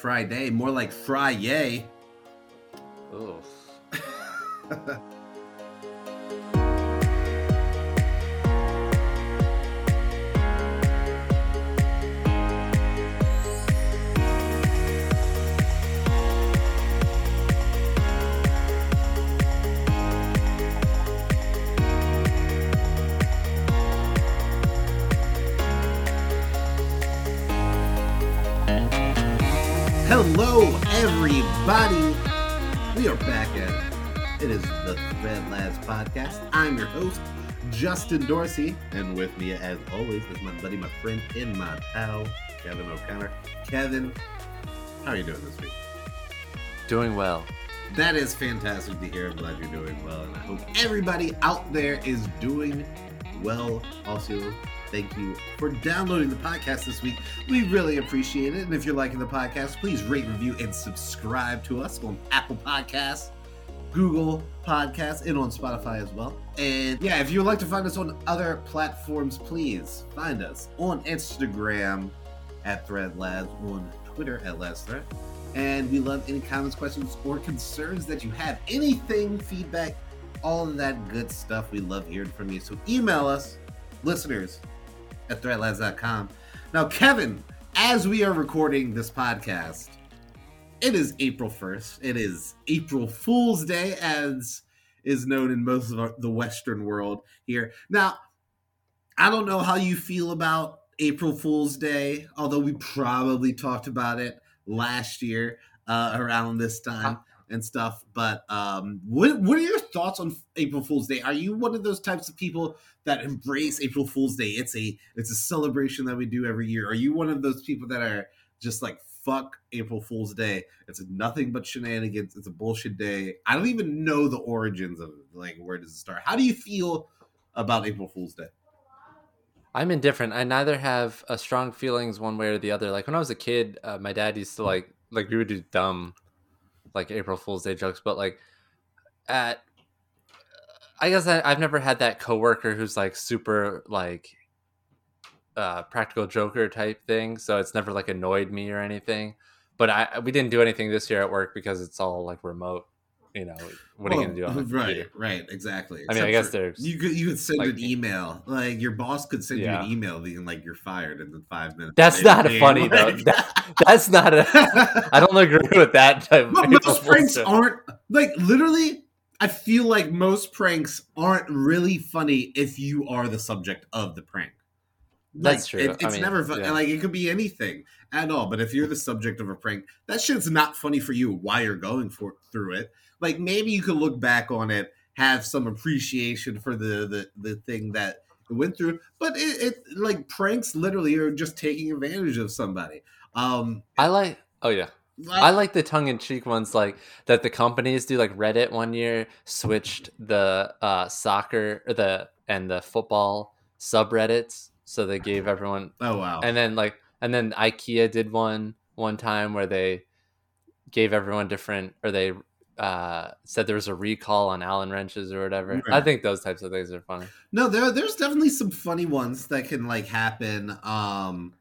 Friday, more like Fry Yay. Hello, everybody. We are back at it is the Thread Lads podcast. I'm your host, Justin Dorsey, and with me, as always, is my buddy, my friend, and my pal, Kevin O'Connor. Kevin, how are you doing this week? Doing well. That is fantastic to hear. I'm glad you're doing well, and I hope everybody out there is doing well. Also, thank you for downloading the podcast this week. We really appreciate it. And if you're liking the podcast, please rate, review, and subscribe to us on Apple Podcasts, Google Podcasts, and on Spotify as well. And yeah, if you would like to find us on other platforms, please find us on Instagram at ThreadLads, on Twitter at LadsThread. And we love any comments, questions, or concerns that you have. Anything, feedback, all of that good stuff. We love hearing from you. So email us, listeners, at threadlads.com. Now, Kevin, as we are recording this podcast, it is April 1st. It is April Fool's Day, as is known in most of the Western world here. Now, I don't know how you feel about April Fool's Day, although we probably talked about it last year uh, around this time and stuff. But um, what what are your thoughts on April Fool's Day? Are you one of those types of people that embrace April Fool's Day? It's a it's a celebration that we do every year. Are you one of those people that are just like fuck April Fool's Day? It's nothing but shenanigans. It's a bullshit day. I don't even know the origins of it. Like where does it start? How do you feel about April Fool's Day? I'm indifferent. I neither have a strong feelings one way or the other. Like when I was a kid, uh, my dad used to like like we would do dumb like April Fool's Day jokes, but like at I guess I, I've never had that coworker who's like super like uh practical joker type thing, so it's never like annoyed me or anything. But I we didn't do anything this year at work because it's all like remote. You know, what are you gonna do on right, right, exactly. I mean, I guess for- there's you could you could send like- an email. Like your boss could send you an email being like you're fired in five minutes. That's not Being funny though. That, that's not a. I don't agree with that type. of But April most pranks joke. aren't like literally. I feel like most pranks aren't really funny if you are the subject of the prank. That's Like, true. it- I it's mean, never fun. yeah. Like it could be anything at all. But if you're the subject of a prank, that shit's not funny for you while you're going for through it. Like maybe you could look back on it, have some appreciation for the the, the thing that it went through. But it, it like pranks literally are just taking advantage of somebody. Um, I like. Oh yeah. I like the tongue in cheek ones like that the companies do like Reddit one year switched the uh soccer or the and the football subreddits so they gave everyone oh wow. and then like and then IKEA did one one time where they gave everyone different or they uh said there was a recall on Allen wrenches or whatever. I think those types of things are funny. No, there there's definitely some funny ones that can like happen. Um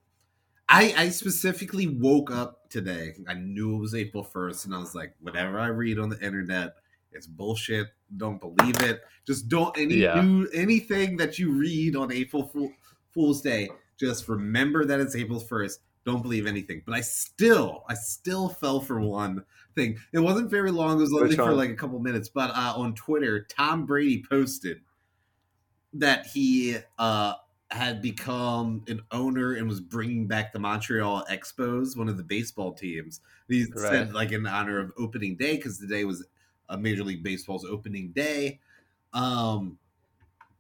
I I specifically woke up today. I knew it was April 1st and I was like whatever I read on the internet it's bullshit. Don't believe it. Just don't any Yeah. new anything that you read on April Fool, Fool's Day. Just remember that it's April 1st. Don't believe anything. But I still I still fell for one thing. It wasn't very long. It was only for like a couple minutes. But uh, on Twitter, Tom Brady posted that he uh, had become an owner and was bringing back the Montreal Expos, one of the baseball teams. He said like in honor of opening day because the day was a Major League Baseball's opening day. Um,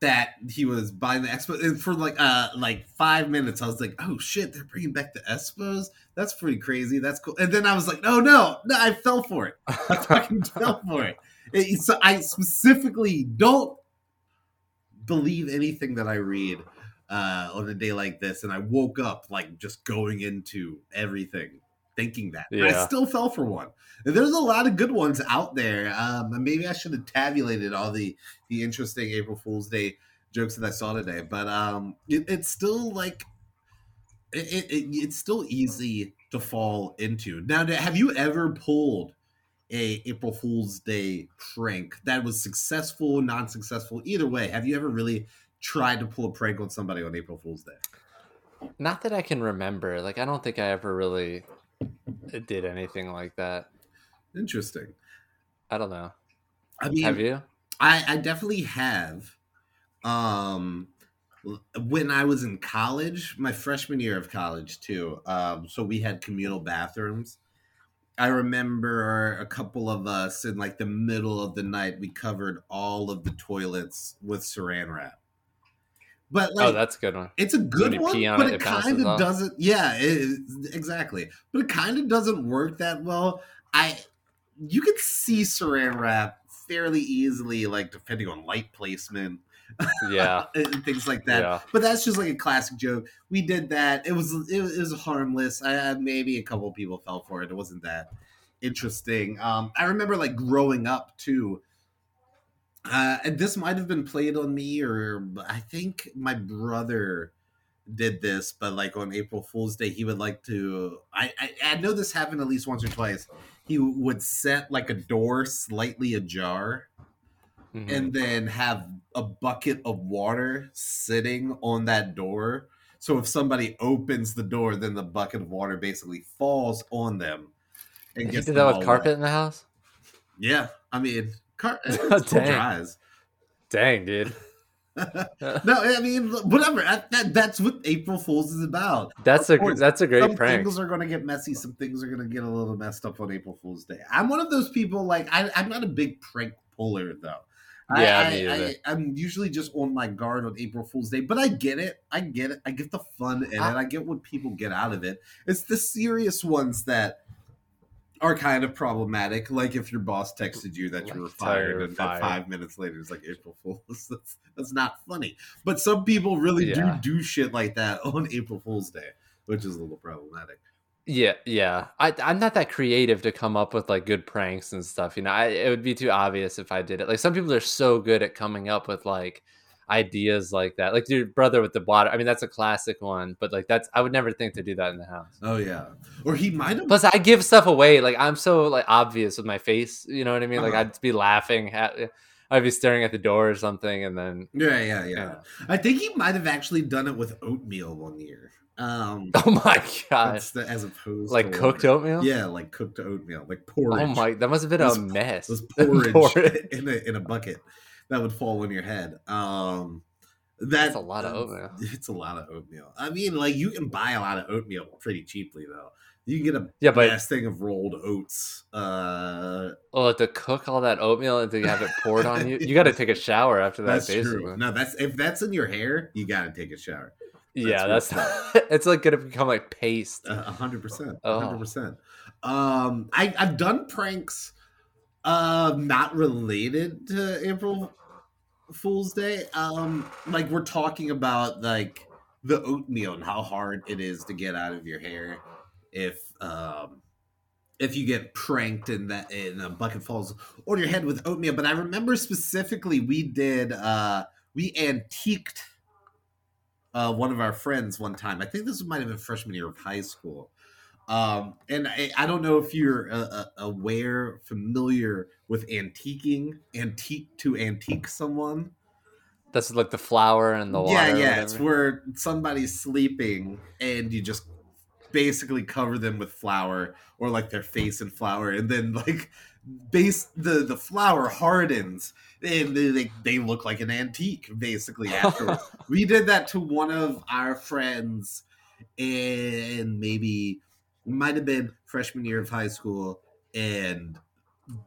that he was buying the Expos and for like uh like five minutes. I was like, oh shit, they're bringing back the Expos. That's pretty crazy. That's cool. And then I was like, no, no, no, I fell for it. I fucking fell for it. It- so I specifically don't believe anything that I read uh, on a day like this, and I woke up like just going into everything thinking that. And I still fell for one. There's a lot of good ones out there. Um, maybe I should have tabulated all the the interesting April Fool's Day jokes that I saw today, but um, it, it's still like it, it, it, it's still easy to fall into. Now, have you ever pulled a April Fool's Day prank that was successful, non-successful, either way? Have you ever really tried to pull a prank on somebody on April Fool's Day? Not that I can remember. Like, I don't think I ever really did anything like that. Interesting. I don't know. I mean, have you? I, I definitely have. Um, when I was in college, my freshman year of college too. Um, so we had communal bathrooms. I remember a couple of us in like the middle of the night, we covered all of the toilets with saran wrap. But like, oh, that's a good one. It's a good one, but it, it kind of doesn't. Yeah, it, exactly. But it kind of doesn't work that well. I you can see saran wrap fairly easily, like depending on light placement yeah and things like that yeah. but that's just like a classic joke we did that it was it was, it was harmless I, maybe a couple people fell for it it wasn't that interesting um i remember like growing up too uh and this might have been played on me or i think my brother did this but like on april fool's day he would like to i i, I know this happened at least once or twice he would set like a door slightly ajar mm-hmm. and then have a bucket of water sitting on that door. So if somebody opens the door, then the bucket of water basically falls on them. And you did that with carpet wet. in the house? Yeah, I mean, car- oh, dang. Dang, dude. no, I mean, whatever. That, that's what April Fools is about. That's a that's a great some prank. Things are going to get messy. Some things are going to get a little messed up on April Fool's Day. I'm one of those people. Like, I, I'm not a big prank puller though. Yeah, I, I, am usually just on my guard on April Fool's Day, but I get it. I get it. I get the fun in it. I get what people get out of it. It's the serious ones that are kind of problematic. Like if your boss texted you that like you were fired, and fired. five minutes later it's like April Fool's. That's that's not funny. But some people really yeah. do do shit like that on April Fool's Day, which is a little problematic. Yeah, yeah. I I'm not that creative to come up with like good pranks and stuff. You know, I, it would be too obvious if I did it. Like some people are so good at coming up with like ideas like that. Like your brother with the water. I mean, that's a classic one. But like that's I would never think to do that in the house. Oh yeah, or he might have. Plus, I give stuff away. Like I'm so like obvious with my face. You know what I mean? Like uh-huh. I'd be laughing at. I'd be staring at the door or something, and then yeah, yeah, yeah. You know. I think he might have actually done it with oatmeal one year. Um, oh my god! The, as opposed like cooked oatmeal. Yeah, like cooked oatmeal, like porridge. Oh my! That must have been a mess. It was porridge, porridge. in a in a bucket that would fall on your head. Um, that, That's a lot of oatmeal. It's a lot of oatmeal. I mean, like you can buy a lot of oatmeal pretty cheaply though. You can get a yeah, but thing of rolled oats. Uh, oh, to cook all that oatmeal and to have it poured on you, you got to take a shower after that. That's basically. true. No, that's if that's in your hair, you got to take a shower yeah, that's it's like gonna become like paste. A hundred percent, hundred percent. Um, I I've done pranks, uh, not related to April Fool's Day. Um, like we're talking about like the oatmeal and how hard it is to get out of your hair if um if you get pranked and that and a bucket falls on your head with oatmeal. But I remember specifically we did uh we antiqued uh, one of our friends one time. I think this might have been freshman year of high school. Um, and I, I, don't know if you're uh, uh, aware, familiar with antiquing, antique to antique someone. That's like the flour and the water. Yeah, yeah. It's where somebody's sleeping and you just basically cover them with flour or like their face in flour, and then like base the the flour hardens and they, they look like an antique basically afterwards we did that to one of our friends and maybe might have been freshman year of high school and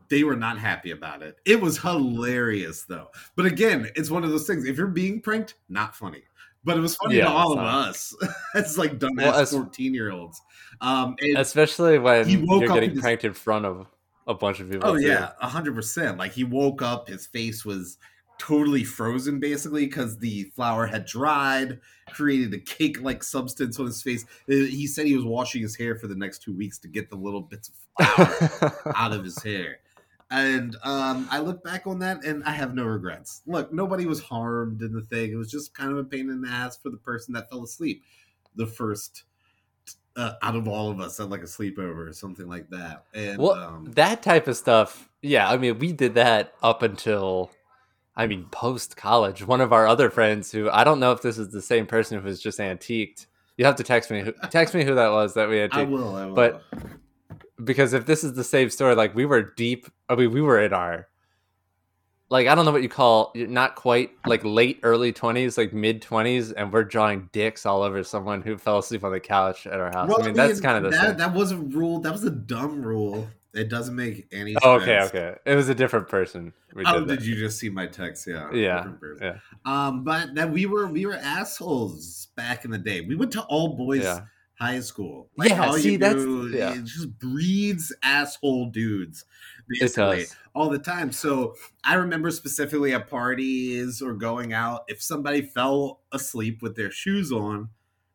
they were not happy about it it was hilarious though but again it's one of those things if you're being pranked not funny but it was funny yeah, to all of us. it's like dumbass well, fourteen year olds. Um, especially when you're getting pranked in front of a bunch of people. Oh yeah, hundred percent. Like he woke up, his face was totally frozen basically because the flour had dried, created a cake-like substance on his face. He said he was washing his hair for the next two weeks to get the little bits of flour out of his hair. And um, I look back on that and I have no regrets. Look, nobody was harmed in the thing. It was just kind of a pain in the ass for the person that fell asleep the first uh, out of all of us at like a sleepover or something like that. And Well, um, that type of stuff. Yeah, I mean, we did that up until, I mean, post college. One of our other friends, who I don't know if this is the same person who was just antiqued. You have to text me. who- Text me who that was that we I antiqued. will. I will. but- because if this is the same story, like we were deep. I mean, we were in our, like I don't know what you call, not quite like late early twenties, like mid twenties, and we're drawing dicks all over someone who fell asleep on the couch at our house. Well, I mean, that's kind of the that. same. That was a rule. That was a dumb rule. It doesn't make any. Oh, okay, okay. It was a different person. We Oh, did did you just see my text? Yeah. Yeah, yeah. Um, but that we were we were assholes back in the day. We went to all boys Yeah. high school. Yeah, all see, you that's- do, yeah. it just breeds asshole dudes. Basically, all the time. So I remember specifically at parties or going out, if somebody fell asleep with their shoes on,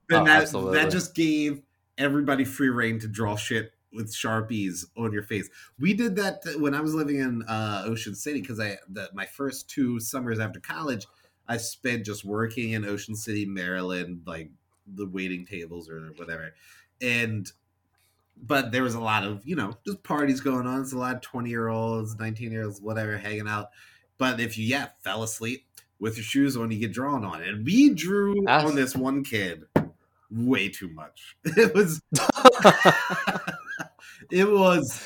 then Oh, that absolutely. that just gave everybody free reign to draw shit with sharpies on your face. We did that when I was living in uh, Ocean City because I the, my first two summers after college, I spent just working in Ocean City, Maryland, like the waiting tables or whatever, and but there was a lot of you know just parties going on. It's a lot of twenty year olds, nineteen year olds, whatever, hanging out. But if you yeah fell asleep with your shoes on, you get drawn on, and we drew That's- on this one kid way too much. It was it was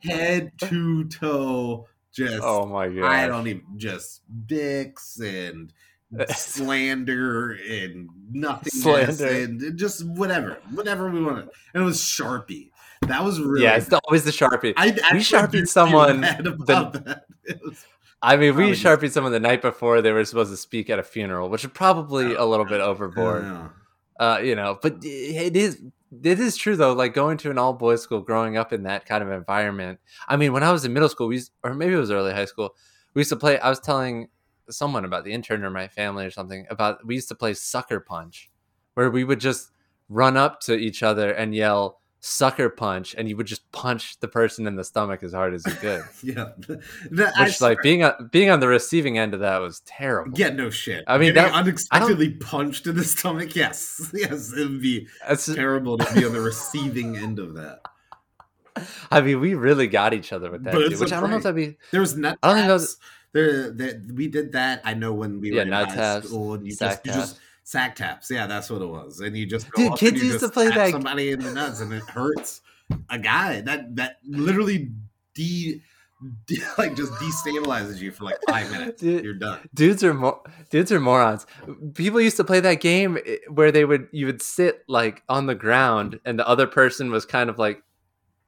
head to toe just oh my god. I don't even just dicks and slander and nothing Slander. and just whatever whatever we wanted and it was sharpie that was really yeah, it's always the sharpie. I actually sharpied someone bad about that. Was- I mean, we sharpied someone the night before they were supposed to speak at a funeral, which is probably a little bit overboard. Uh, you know, but it is it is true though. Like going to an all boys school, growing up in that kind of environment. I mean, when I was in middle school, we used, or maybe it was early high school, we used to play. I was telling someone about the intern or my family or something about we used to play sucker punch, where we would just run up to each other and yell sucker punch, and you would just punch the person in the stomach as hard as you could. yeah I Which like swear- being on being on the receiving end of that was terrible. yeah no shit I mean, Getting that- unexpectedly punched in the stomach yes yes it would be That's, terrible to be on the receiving end of that I mean, we really got each other with that, too, which I don't know if that'd be. There was nut I don't think taps. There, that we did that. I know when we Yeah, were in high school, and you just, you just sack taps. Yeah, that's what it was. And you just go Dude, up kids and you used to play that- somebody in the nuts, and it hurts a guy. That that literally de, de like just destabilizes you for like five minutes. Dude. You're done. dudes are dudes are morons. People used to play that game eh, where they would you would sit like on the ground and the other person was kind of like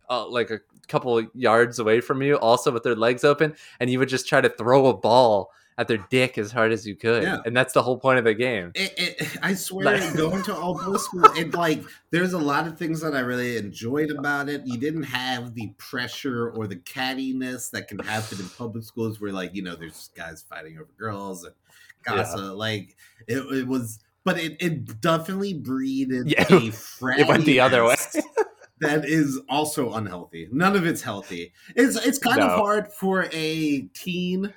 uh, like a couple yards away from you, also with their legs open, and you would just try to throw a ball at their dick as hard as you could, Yeah. and that's the whole point of the game. It, it, I swear, Like- going to all boys school, it like there's a lot of things that I really enjoyed about it. You didn't have the pressure or the cattiness that can happen in public schools, where like you know there's guys fighting over girls and gossip. Like it, it was, but it, it definitely breeded Yeah, a It went the other way. that is also unhealthy. None of it's healthy. It's it's kind of hard for a teen,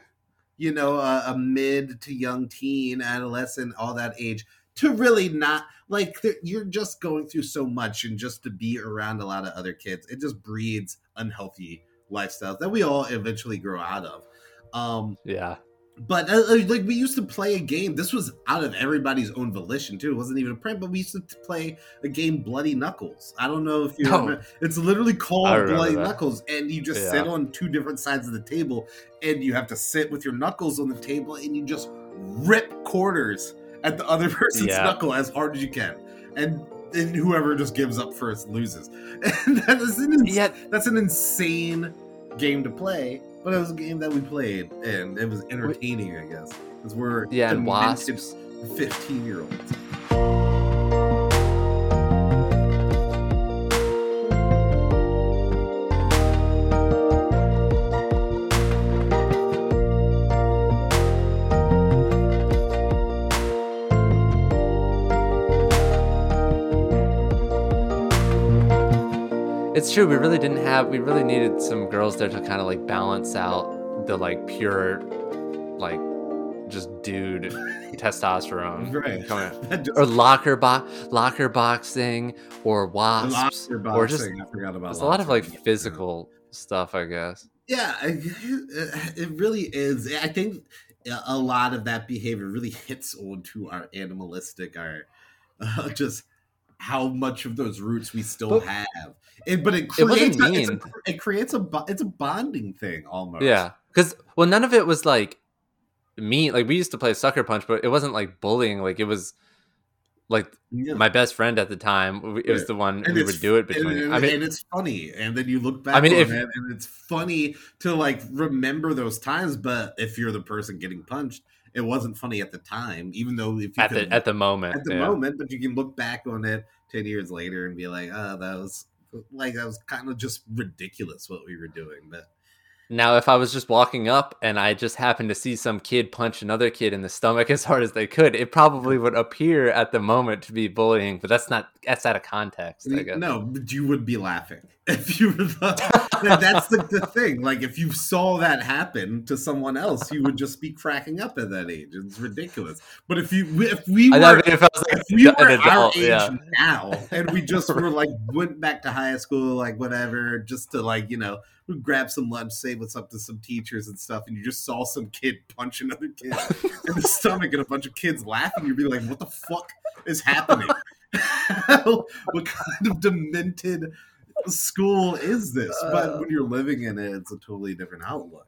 you know, a, a mid to young teen, adolescent, all that age, to really not like you're just going through so much, and just to be around a lot of other kids, it just breeds unhealthy lifestyles that we all eventually grow out of. Um, yeah, but uh, like we used to play a game. This was out of everybody's own volition too. It wasn't even a prank, but we used to play a game, Bloody Knuckles. I don't know if you No. remember. It's literally called Bloody that. Knuckles, and you just Yeah. sit on two different sides of the table, and you have to sit with your knuckles on the table, and you just rip quarters at the other person's Yeah. knuckle as hard as you can, and. And whoever just gives up first loses. And that is an ins- yet that's an insane game to play, but it was a game that we played, and it was entertaining, I guess, because we're yeah, and wasps. fifteen year olds. It's true. We really didn't have. We really needed some girls there to kind of like balance out the like pure, like just dude testosterone. Right. Or locker box, locker boxing or wasps. Locker or just- boxing, I forgot about. There's a lot of like boxing. physical stuff, I guess. Yeah, it really is. I think a lot of that behavior really hits onto our animalistic, our uh, just how much of those roots we still But- have. It, but it It creates a, it's a- mean. it creates a it's a bonding thing almost. Yeah, because well, none of it was like me. Like we used to play sucker punch, but it wasn't like bullying. Like it was like Yeah. my best friend at the time. It was the one And we would do it and, between. and- I mean, and it's funny, and then you look back I mean, on if- it, and it's funny to like remember those times. But if you're the person getting punched, it wasn't funny at the time, even though if you at could the at the moment, at the yeah. moment, but you can look back on it 10 years later and be like, oh, that was like, that was kind of just ridiculous what we were doing. But Now, if I was just walking up and I just happened to see some kid punch another kid in the stomach as hard as they could, it probably would appear at the moment to be bullying, but that's not that's out of context, I guess. no, but you would be laughing if you were the, that's the, the thing. Like, if you saw that happen to someone else, you would just be cracking up at that age. It's ridiculous. But if you, if we I were, if I was like if we were our adult, age yeah. now and we just were like went back to high school like whatever just to like you know grab some lunch say what's up to some teachers and stuff and you just saw some kid punch another kid in the stomach and a bunch of kids laughing you'd be like what the fuck is happening what kind of demented school is this but when you're living in it it's a totally different outlook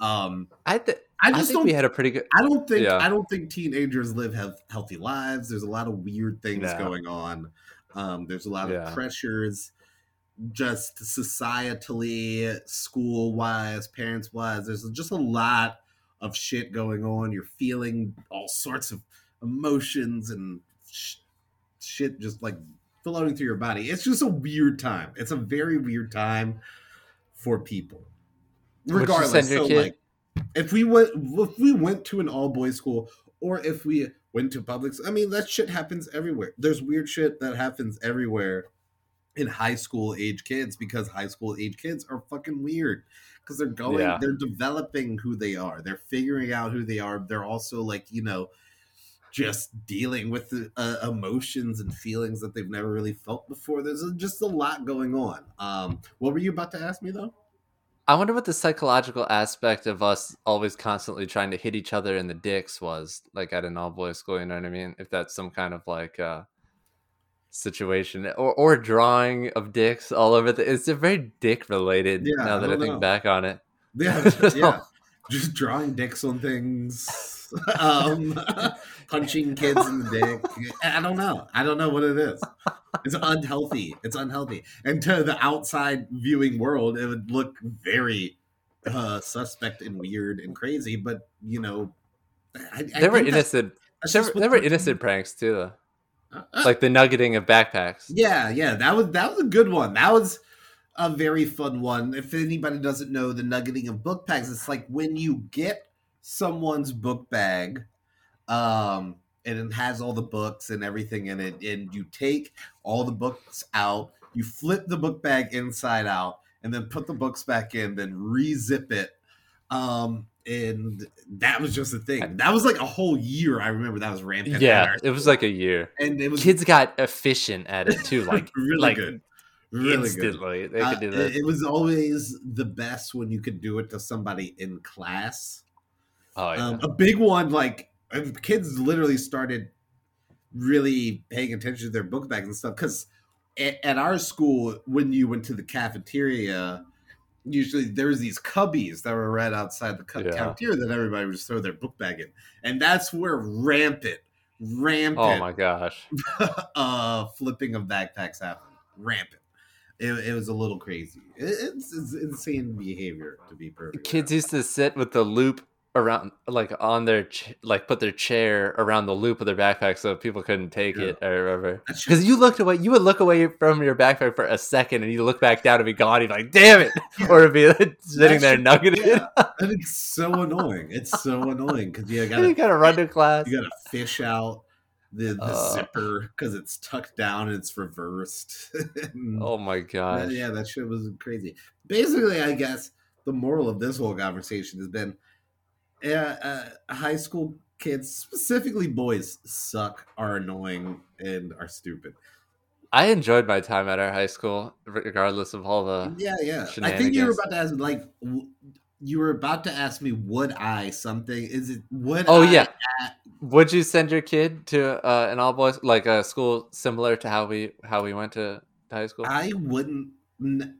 um I, th- i I just think don't we had a pretty good. I don't think Yeah. I don't think teenagers live have healthy lives. There's a lot of weird things Yeah. going on. Um, there's a lot Yeah. of pressures, just societally, school wise, parents wise. There's just a lot of shit going on. You're feeling all sorts of emotions and sh- shit just like flowing through your body. It's just a weird time. It's a very weird time for people. You Regardless, so like if we went if we went to an all boys school or if we went to public i mean that shit happens everywhere there's weird shit that happens everywhere in high school age kids because high school age kids are fucking weird because they're going Yeah. they're developing who they are they're figuring out who they are they're also like you know just dealing with the, uh, emotions and feelings that they've never really felt before there's just a lot going on um what were you about to ask me though I wonder what the psychological aspect of us always constantly trying to hit each other in the dicks was, like at an all boys school. You know what I mean? If that's some kind of like uh, situation, or or drawing of dicks all over the. It's a very dick related. Yeah, now that I, don't think know. back on it. Yeah, yeah. Just drawing dicks on things, um, punching kids in the dick. I don't know. I don't know what it is. It's unhealthy. It's unhealthy. And to the outside viewing world, it would look very uh, suspect and weird and crazy. But you know, I, I There were think that's- innocent. that's There, were- there were cartoons- innocent pranks too, though. Uh, like the nuggeting of backpacks. Yeah, yeah, that was that was a good one. That was a very fun one. If anybody doesn't know the nuggeting of book bags, it's like when you get someone's book bag, um, and it has all the books and everything in it, and you take all the books out, you flip the book bag inside out, and then put the books back in, then re-zip it. Um, and that was just a thing. That was like a whole year. I remember that was rampant. Yeah, it was like a year. and it was Kids got efficient at it too, like really like good, really good. They Uh, could do that. it was always the best when you could do it to somebody in class. Oh yeah. Um, a big one, like uh, kids literally started really paying attention to their book bags and stuff. Because at, at our school, when you went to the cafeteria, usually there was these cubbies that were right outside the cu- Yeah. cafeteria that everybody would just throw their book bag in, and that's where rampant, rampant oh my gosh. uh flipping of backpacks happened rampant it, it was a little crazy it, it's, it's insane behavior to be perfect Kids used to sit with the loop around, like on their, ch- like put their chair around the loop of their backpack so people couldn't take Yeah. it. I remember because you looked away. You would look away from your backpack for a second, and you look back down and be gone. You're like, "Damn it!" or it'd be sitting there shit- nuggeting. yeah, and it's so annoying it's so annoying because you gotta you gotta run to class. you gotta fish out the, the Uh. zipper because it's tucked down and it's reversed And- Oh my Yeah, gosh. yeah, that shit was crazy. Basically, I guess the moral of this whole conversation has been, yeah, uh, high school kids, specifically boys, suck, are annoying, and are stupid. I enjoyed my time at our high school, regardless of all the. Yeah, yeah. I think you were about to ask, like, you were about to ask me, would I something? Is it would? Oh I yeah. Would you send your kid to uh, an all boys like a school similar to how we how we went to high school? I wouldn't.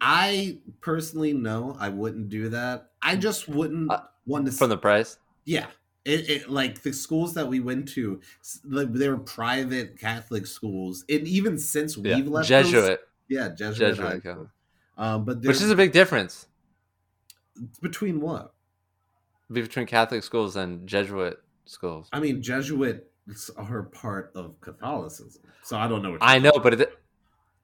I personally no, I wouldn't do that. I just wouldn't Uh, want to. From the price? yeah, it, it like the schools that we went to, like they were private Catholic schools, and even since Yeah. we've left, those- Jesuit, yeah, Jesuit, Jesuit, school. Um, but which is a big difference between what? between Catholic schools and Jesuit schools. I mean, Jesuits are part of Catholicism, so I don't know. What I know, but it, it-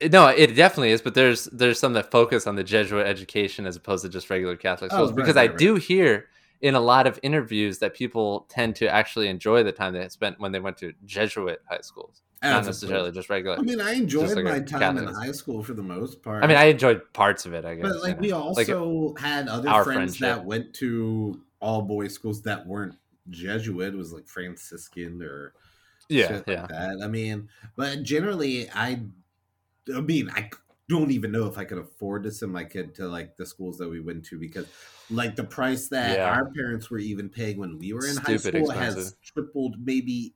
no, it definitely is. But there's there's some that focus on the Jesuit education as opposed to just regular Catholic Oh, schools. right, because right, I right. do hear in a lot of interviews that people tend to actually enjoy the time they spent when they went to Jesuit high schools, not necessarily just regular. I mean, I enjoyed like my time in high school for the most part. I mean, I enjoyed parts of it. I guess, but like you we know. Like, also had other friends friendship. that went to all boys schools that weren't Jesuit. Was like Franciscan or yeah, yeah. like. I mean, but generally, I, I mean, I don't even know if I could afford to send my kid to like the schools that we went to because, like, the price that Yeah. our parents were even paying when we were in high Stupid school has tripled, maybe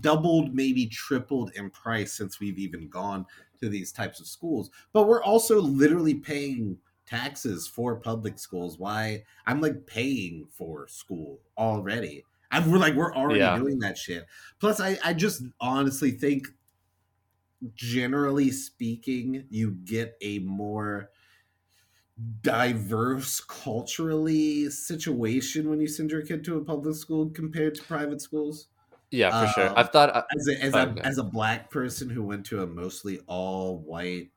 doubled, maybe tripled in price since we've even gone to these types of schools. But we're also literally paying taxes for public schools. Why I'm like paying for school already. I'm we're like we're already Yeah. doing that shit. Plus, I I just honestly think, generally speaking, you get a more diverse culturally situation when you send your kid to a public school compared to private schools Yeah, for sure. Um, I've thought. uh, as a as Okay. a as a black person who went to a mostly all white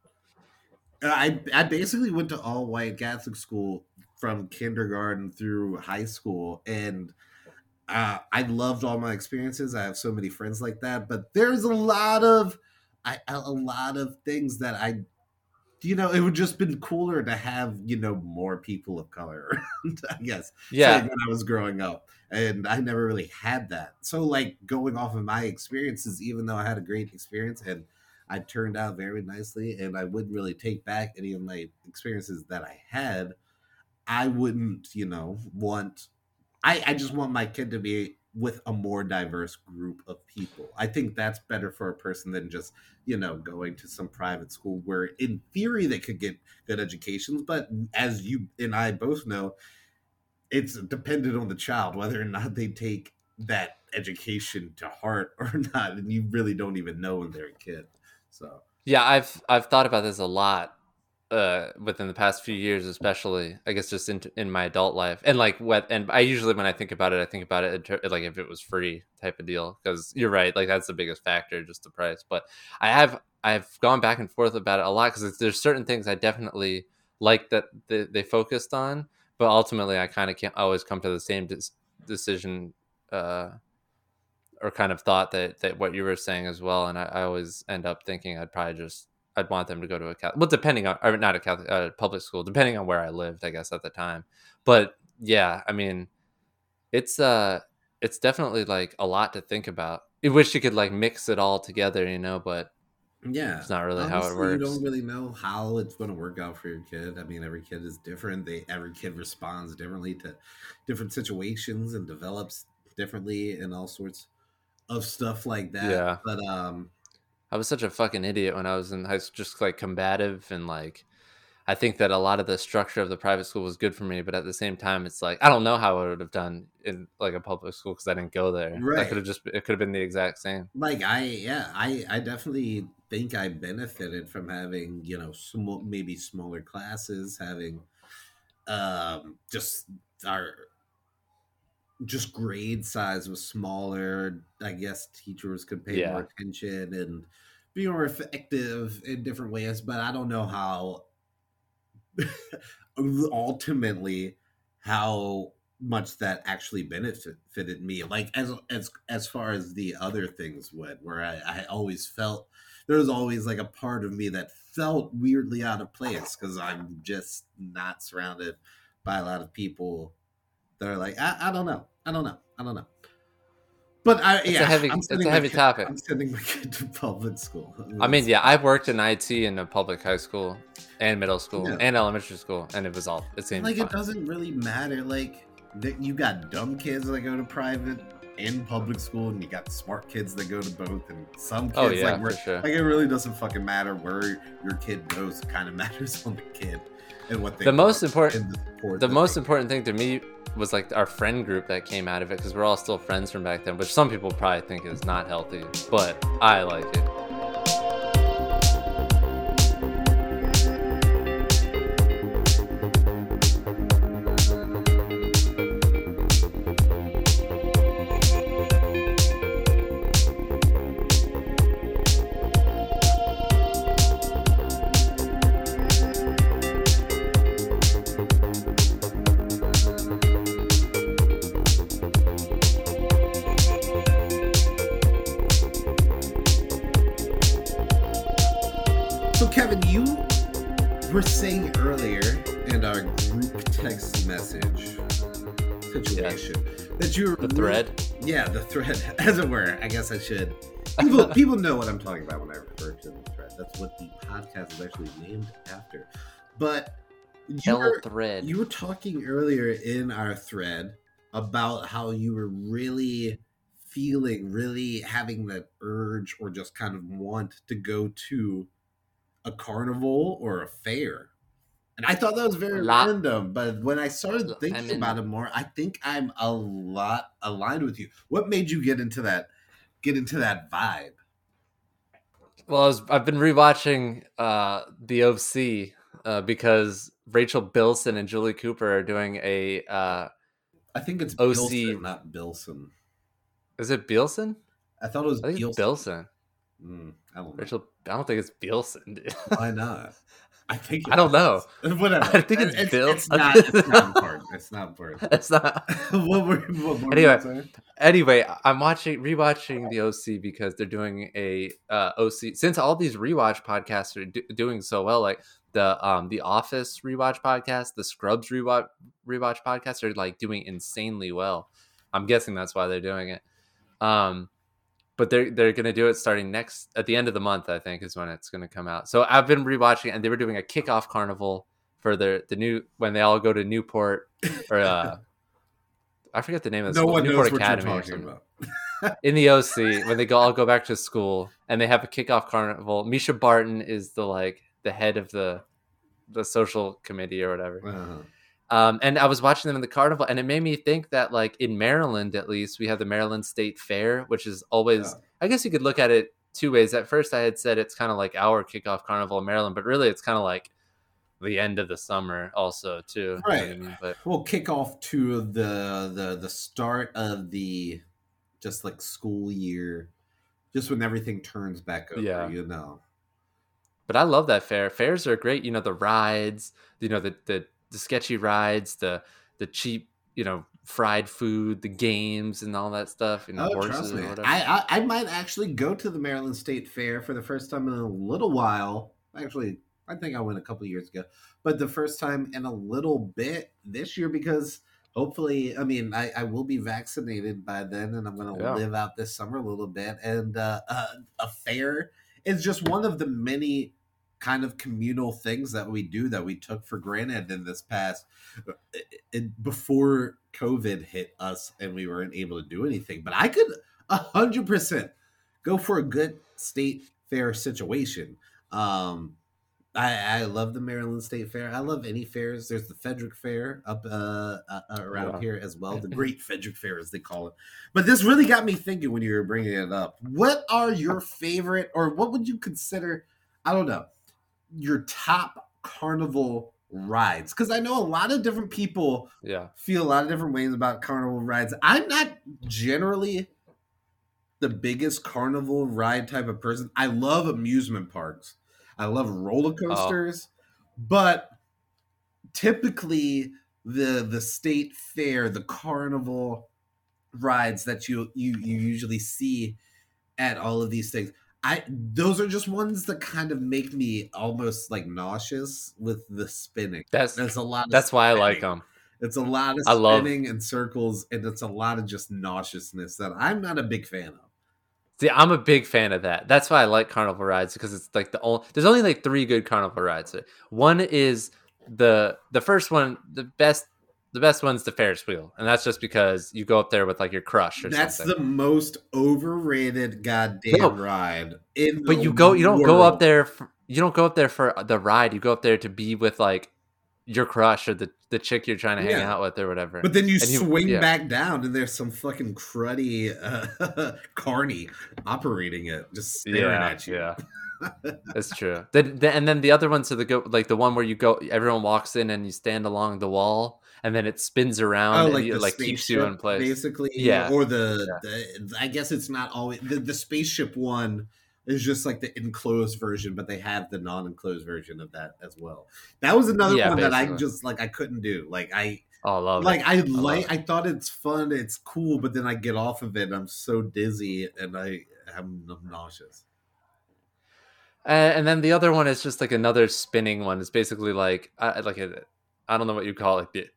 I I basically went to all white Catholic school from kindergarten through high school and uh, I loved all my experiences. I have so many friends like that, but there's a lot of I a a lot of things that I you know, it would just been cooler to have, you know, more people of color around, I guess yeah, when I was growing up, and I never really had that. So, like going off of my experiences, even though I had a great experience and I turned out very nicely, and I wouldn't really take back any of my experiences that I had. I wouldn't, you know, want. I I just want my kid to be with a more diverse group of people. I think that's better for a person than just you know going to some private school where in theory they could get good educations but as you and i both know it's dependent on the child whether or not they take that education to heart or not and you really don't even know when they're a kid so Yeah, I've I've thought about this a lot uh within the past few years especially i guess just in in my adult life. And like what and i usually when i think about it i think about it like if it was free type of deal because you're right like that's the biggest factor just the price. But i have i've gone back and forth about it a lot because there's certain things i definitely like that they, they focused on but ultimately i kind of can't always come to the same des- decision uh or kind of thought that that what you were saying as well. And i, I always end up thinking i'd probably just I'd want them to go to a Catholic, well, depending on, or not a Catholic, uh, public school, depending on where I lived, I guess at the time. But yeah, I mean, it's uh, it's definitely like a lot to think about. I wish you could like mix it all together, you know, but yeah it's not really how it works. you don't really know how it's going to work out for your kid i mean every kid is different they every kid responds differently to different situations and develops differently and all sorts of stuff like that Yeah. but um I was such a fucking idiot when I was in high school, just like combative and like. I think that a lot of the structure of the private school was good for me, but at the same time, it's like I don't know how I would have done in like a public school because I didn't go there. Right. That could have just it could have been the exact same. like i yeah i i definitely think i benefited from having you know small maybe smaller classes having um just our just grade size was smaller i guess teachers could pay Yeah. more attention and be more effective in different ways but i don't know how ultimately how much that actually benefited me like as as as far as the other things went where i i always felt there was always like a part of me that felt weirdly out of place because i'm just not surrounded by a lot of people that are like i, I don't know i don't know i don't know But I, It's yeah, a heavy, it's a heavy kid- topic. I'm sending my kid to public school. I mean, yeah, I've worked in IT in a public high school and middle school Yeah. and elementary school, and it was all it seemed like fine. it doesn't really matter. Like that you got dumb kids that go to private and public school, and you got smart kids that go to both, and some oh, kids Oh yeah, like sure. like it really doesn't fucking matter where your kid goes. It kind of matters on the kid and what they The most important- the The most important thing to me was like our friend group that came out of it because we're all still friends from back then, which some people probably think is not healthy, but I like it. Thread, as it were. I guess I should. People, people know what I'm talking about when I refer to the thread. That's what the podcast is actually named after. But you were, thread. you were talking earlier in our thread about how you were really feeling, really having that urge or just kind of want to go to a carnival or a fair. And I thought that was very random, but when I started thinking I'm in- about it more, I think I'm a lot aligned with you. What made you get into that get into that vibe? Well, I was, I've been rewatching uh, the OC uh, because Rachel Bilson and Julie Cooper are doing a. Uh, I think it's OC. Bilson, not Bilson. is it Bilson? I thought it was I Bilson. Bilson. Mm, I. Rachel. I don't think it's Bilson. Dude. Why not? I think I don't know. Whatever. I think it's Bill. It's not. It's not important. It's not important. It's not. what were, what were Anyway. Anyway, I'm watching rewatching the OC because they're doing a uh, OC since all these rewatch podcasts are do- doing so well. Like the um the Office rewatch podcast, the Scrubs rewatch rewatch podcast are like doing insanely well. I'm guessing that's why they're doing it. Um, but they're they're gonna do it starting next at the end of the month. I think is when it's gonna come out. So I've been rewatching, and they were doing a kickoff carnival for their the new when they all go to Newport or uh, I forget the name of the No school, one Newport knows what you're talking about. in the OC when they go all go back to school and they have a kickoff carnival. Mischa Barton is the like the head of the the social committee or whatever. Uh-huh. Um, and I was watching them in the carnival, and it made me think that like in Maryland, at least, we have the Maryland State Fair, which is always. Yeah. I guess you could look at it two ways. At first, I had said it's kind of like our kickoff carnival in Maryland, but really, it's kind of like the end of the summer, also too. you know I Right. mean? But We'll kick off to the the the start of the just like school year, just when everything turns back over. Yeah. You know. but I love that fair. Fairs are great. You know the rides, you know the the, the sketchy rides, the the cheap, you know, fried food, the games, and all that stuff. You know, Oh, horses or whatever. I, I I might actually go to the Maryland State Fair for the first time in a little while. Actually, I think I went a couple years ago, but the first time in a little bit this year because hopefully, I mean, I, I will be vaccinated by then, and I'm going to Yeah. live out this summer a little bit. And uh, uh, a fair is just one of the many kind of communal things that we do that we took for granted in this past it, before COVID hit us and we weren't able to do anything. But I could a hundred percent go for a good state fair situation. Um, I, I love the Maryland State Fair. I love any fairs. There's the Frederick Fair up uh, uh, around Yeah. here as well, the Great Frederick Fair as they call it. But this really got me thinking when you were bringing it up. What are your favorite, or what would you consider? I don't know, your top carnival rides? Because I know a lot of different people yeah, feel a lot of different ways about carnival rides. I'm not generally the biggest carnival ride type of person. I love amusement parks. I love roller oh. coasters, but typically the the state fair, the carnival rides that you you you usually see at all of these things. I those are just ones that kind of make me almost like nauseous with the spinning. that's There's a lot. Of that's why I like them. It's a lot of I love- spinning in circles, and it's a lot of just nauseousness that I'm not a big fan of. See, I'm a big fan of that. That's why I like carnival rides because it's like the only. There's only like three good carnival rides. One is the the first one, the best. The best one's the Ferris wheel, and that's just because you go up there with like your crush or That's something. the most overrated goddamn No. ride in. but the you go, you don't go up there. For, you don't go up there for the ride. You go up there to be with like your crush or the the chick you're trying to hang Yeah. out with or whatever. But then you And you- swing yeah. back down, and there's some fucking cruddy uh, carny operating it, just staring yeah, at you. yeah, that's true. Then, then- and then the other ones are the go like the one where you go, everyone walks in and you stand along the wall, and then it spins around Oh, like you, the like keeps you in place. basically. Yeah. Or the, the I guess it's not always the, the spaceship one is just like the enclosed version, but they have the non-enclosed version of that as well. That was another Yeah, one that I just like I couldn't do. Like I Oh, love like it. I love like it. I thought it's fun, it's cool, but then I get off of it and I'm so dizzy and I am nauseous. Uh, and then the other one is just like another spinning one. It's basically like I like a, I don't know what you call it, the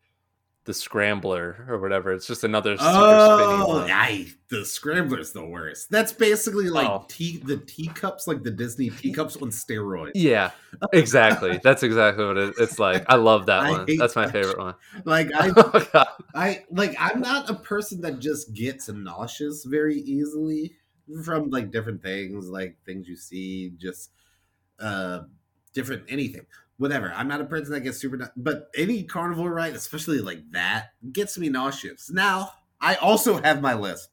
the scrambler or whatever. It's just another super Oh, one. I, the scrambler's the worst. That's basically like Oh. tea, the teacups, like the Disney teacups on steroids. Yeah, exactly. That's exactly what it, it's like. I love that I one. That's my that favorite one. Like I, Oh, I like I'm not a person that just gets nauseous very easily from like different things, like things you see, just uh different anything. Whatever. I'm not a person that gets super but any carnival ride, especially like that, gets me nauseous. Now, I also have my list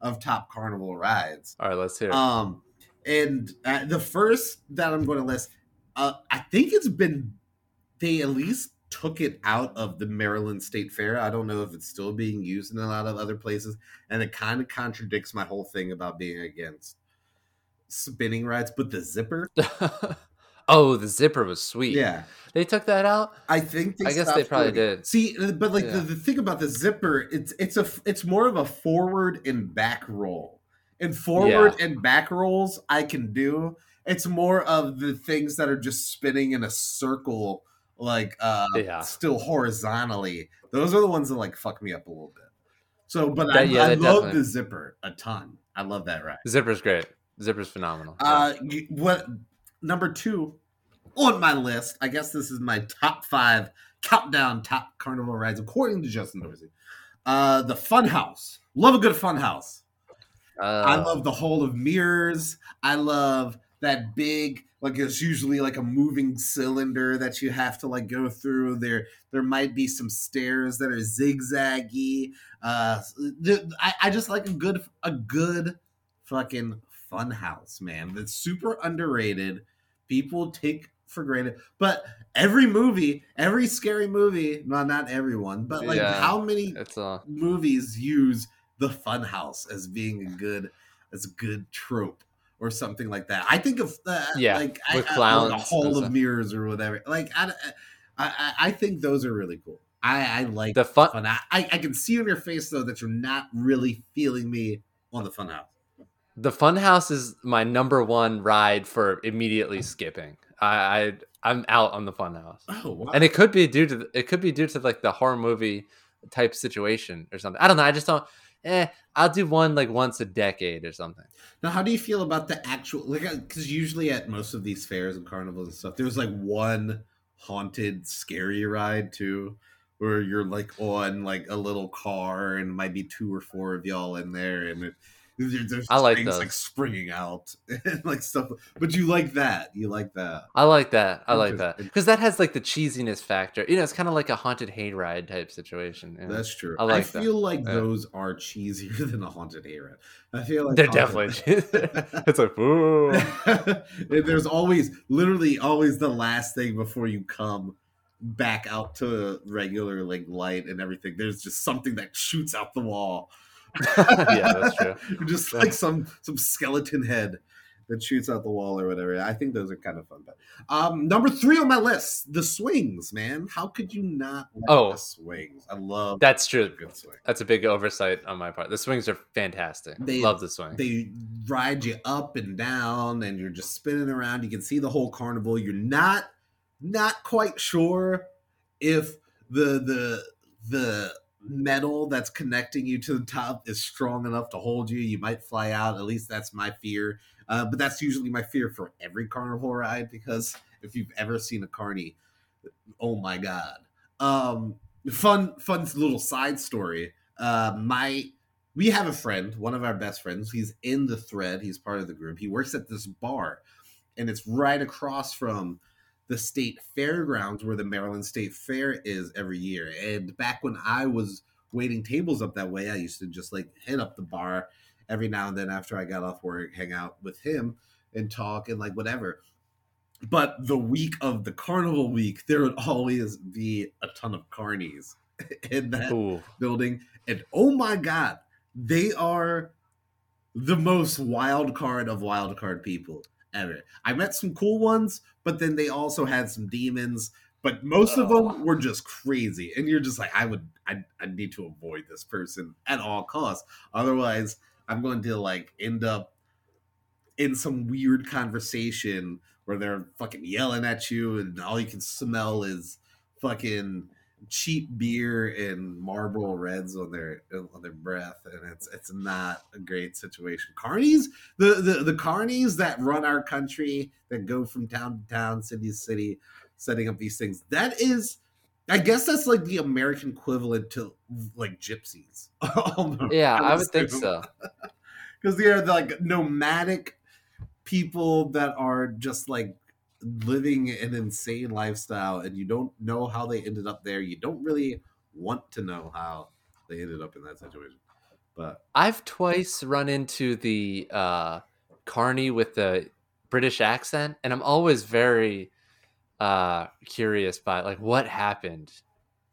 of top carnival rides. All right, let's hear. it. Um, and uh, the first that I'm going to list, uh, I think it's been they at least took it out of the Maryland State Fair. I don't know if it's still being used in a lot of other places, and it kind of contradicts my whole thing about being against spinning rides. But the zipper, oh, the zipper was sweet. yeah, they took that out. I think they I guess they probably doing did. See, but like the, Yeah. the thing about the zipper, it's it's a it's more of a forward and back roll. And forward and back rolls I can do. It's more of the things that are just spinning in a circle, like uh Yeah. still horizontally. Those are the ones that like fuck me up a little bit. So, but I, yeah, I love definitely- the zipper a ton. I love that ride. Zipper's great. Zipper's phenomenal. Yeah. Uh, what number two on my list? I guess this is my top five countdown top carnival rides according to Justin Dorsey. Uh, the Fun House. Love a good Fun House. I Uh, love the Hall of Mirrors. I love that big, like it's usually like a moving cylinder that you have to like go through. There, there might be some stairs that are zigzaggy. Uh, I, I just like a good, a good fucking fun house, man. That's super underrated. People take for granted, but every movie, every scary movie, well, not everyone, but like Yeah. how many uh, movies use the fun house as being a good as a good trope or something like that. I think of uh, Yeah, like with I, I, clowns a and hall of stuff. mirrors or whatever. Like I, I, I, I think those are really cool. I, I like the fun. fun. I, I I can see on your face though that you're not really feeling me on the fun house. The Funhouse is my number one ride for immediately skipping. I, I I'm out on the Funhouse. Oh wow! and it could be due to it could be due to like the horror movie type situation or something. I don't know. I just don't. Eh, I'll do one like once a decade or something. Now, how do you feel about the actual? Like, because usually at most of these fairs and carnivals and stuff, there's like one haunted, scary ride too, where you're like on like a little car and might be two or four of y'all in there, and it, there- there's I like things those. like springing out and like stuff. But you like that? You like that? I like that. I like that because that has like the cheesiness factor. You know, it's kind of like a haunted hayride type situation. you know? That's true. I I, like that. feel like Yeah. those are cheesier than a haunted hayride. I feel like They're haunted- definitely. it's like, ooh. There's always, literally, always the last thing before you come back out to regular like light and everything. There's just something that shoots out the wall. yeah, that's true. just like some some skeleton head that shoots out the wall or whatever. I think those are kind of fun. But um, number three on my list, the swings. Man, how could you not? Like Oh. the swings. I love That's true. good swing. That's a big oversight on my part. The swings are fantastic. They- Love the swing. they ride you up and down and you're just spinning around you can see the whole carnival you're not not quite sure if the the the metal that's connecting you to the top is strong enough to hold you. You might fly out. At least that's my fear. Uh, but that's usually my fear for every carnival ride because if you've ever seen a carny, oh my god. Um, fun, fun little side story. Uh, my we have a friend, one of our best friends. He's in the thread. He's part of the group. He works at this bar, and it's right across from the state fairgrounds where the Maryland State Fair is every year. And back when I was waiting tables up that way, I used to just like hit up the bar every now and then after I got off work, hang out with him and talk and like whatever. But the week of the carnival week, there would always be a ton of carnies in that Ooh. building. And oh my god, they are the most wild card of wild card people ever. I met some cool ones, but then they also had some demons. But most of them were just crazy, and you're just like, I would, I, I need to avoid this person at all costs. Otherwise, I'm going to like end up in some weird conversation where they're fucking yelling at you, and all you can smell is fucking cheap beer and Marlboro Reds on their on their breath, and it's it's not a great situation. Carnies, the the the carnies that run our country, that go from town to town, city to city, setting up these things. That is, I guess that's like the American equivalent to like gypsies. yeah, I would think so. Because they're like nomadic people that are just like living an insane lifestyle and you don't know how they ended up there. You don't really want to know how they ended up in that situation. But I've twice run into the uh Carney with the British accent and I'm always very uh curious by like what happened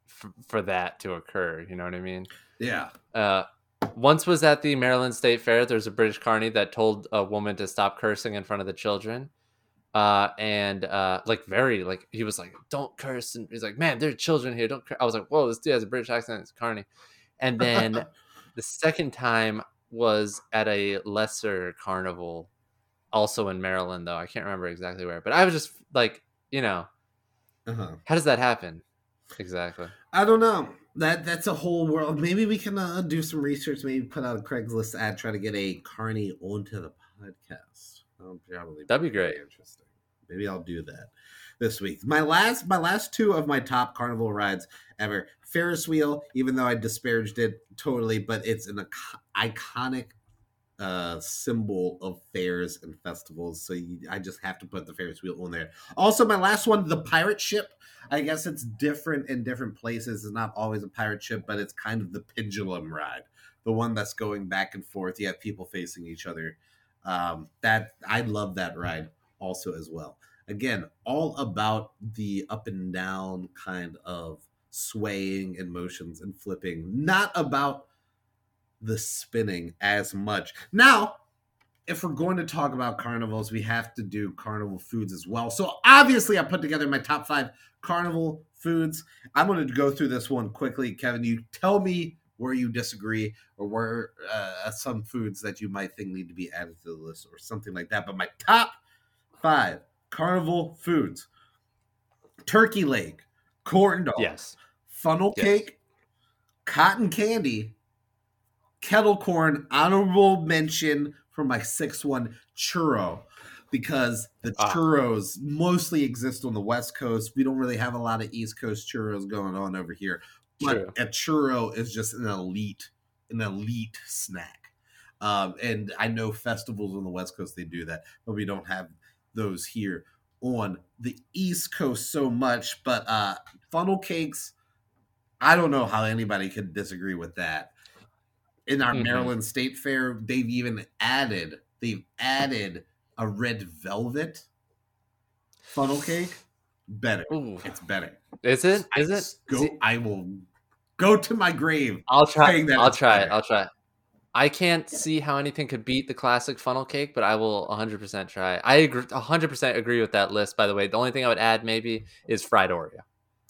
f- for that to occur, you know what I mean? Yeah. Uh once was at the Maryland State Fair. There's a British carney that told a woman to stop cursing in front of the children uh and uh like very like he was like don't curse and he's like man there are children here don't curse. i was like whoa this dude has a british accent it's carney and then the second time was at a lesser carnival also in maryland though i can't remember exactly where but i was just like you know uh-huh. how does that happen exactly i don't know that that's a whole world maybe we can uh, do some research maybe put out a craigslist ad try to get a carney onto the podcast probably that'd be great. Interesting. Maybe I'll do that this week. My last, my last two of my top carnival rides ever. Ferris wheel, even though I disparaged it totally, but it's an iconic uh, symbol of fairs and festivals. So you, I just have to put the Ferris wheel on there. Also, my last one, the pirate ship. I guess it's different in different places. It's not always a pirate ship, but it's kind of the pendulum ride, the one that's going back and forth. You have people facing each other um, that I love that ride also as well. Again, all about the up and down kind of swaying and motions and flipping, not about the spinning as much. Now, if we're going to talk about carnivals, we have to do carnival foods as well. So obviously, I put together my top five carnival foods. I'm going to go through this one quickly. Kevin, you tell me where you disagree or where uh, some foods that you might think need to be added to the list or something like that. But my top five carnival foods turkey leg, corn dog, yes. funnel yes. cake, cotton candy, kettle corn, honorable mention for my sixth one, churro. Because the ah. churros mostly exist on the West Coast. We don't really have a lot of East Coast churros going on over here. But a churro is just an elite, an elite snack. Um, and I know festivals on the West Coast they do that, but we don't have those here on the East Coast so much. But uh, funnel cakes, I don't know how anybody could disagree with that. In our mm-hmm. Maryland State Fair, they've even added they've added a red velvet funnel cake. Better, Ooh. it's better. Is it? Is I it? Go. I will go to my grave. I'll try. I'll try it. I'll try. It. I can't see how anything could beat the classic funnel cake, but I will 100% try. I agree, 100% agree with that list. By the way, the only thing I would add maybe is fried Oreo.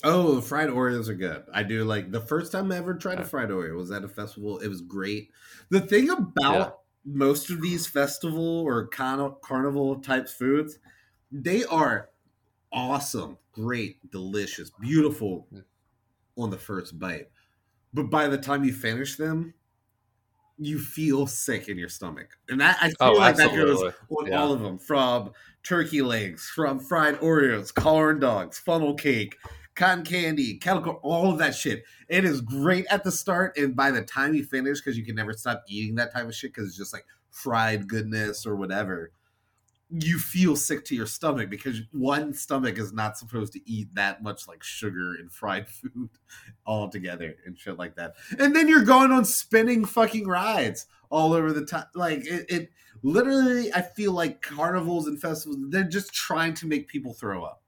Oh, fried Oreos are good. I do like the first time I ever tried a fried Oreo was at a festival. It was great. The thing about yeah. most of these festival or con- carnival types foods, they are awesome, great, delicious, beautiful on the first bite but by the time you finish them, you feel sick in your stomach, and that I feel Oh, like that goes on Yeah. all of them from turkey legs, from fried Oreos, corn dogs, funnel cake, cotton candy, kettle corn, all of that shit. It is great at the start, and by the time you finish, because you can never stop eating that type of shit because it's just like fried goodness or whatever. You feel sick to your stomach because one stomach is not supposed to eat that much like sugar and fried food all together and shit like that. And then you're going on spinning fucking rides all over the time. Like it, it literally, I feel like carnivals and festivals, they're just trying to make people throw up.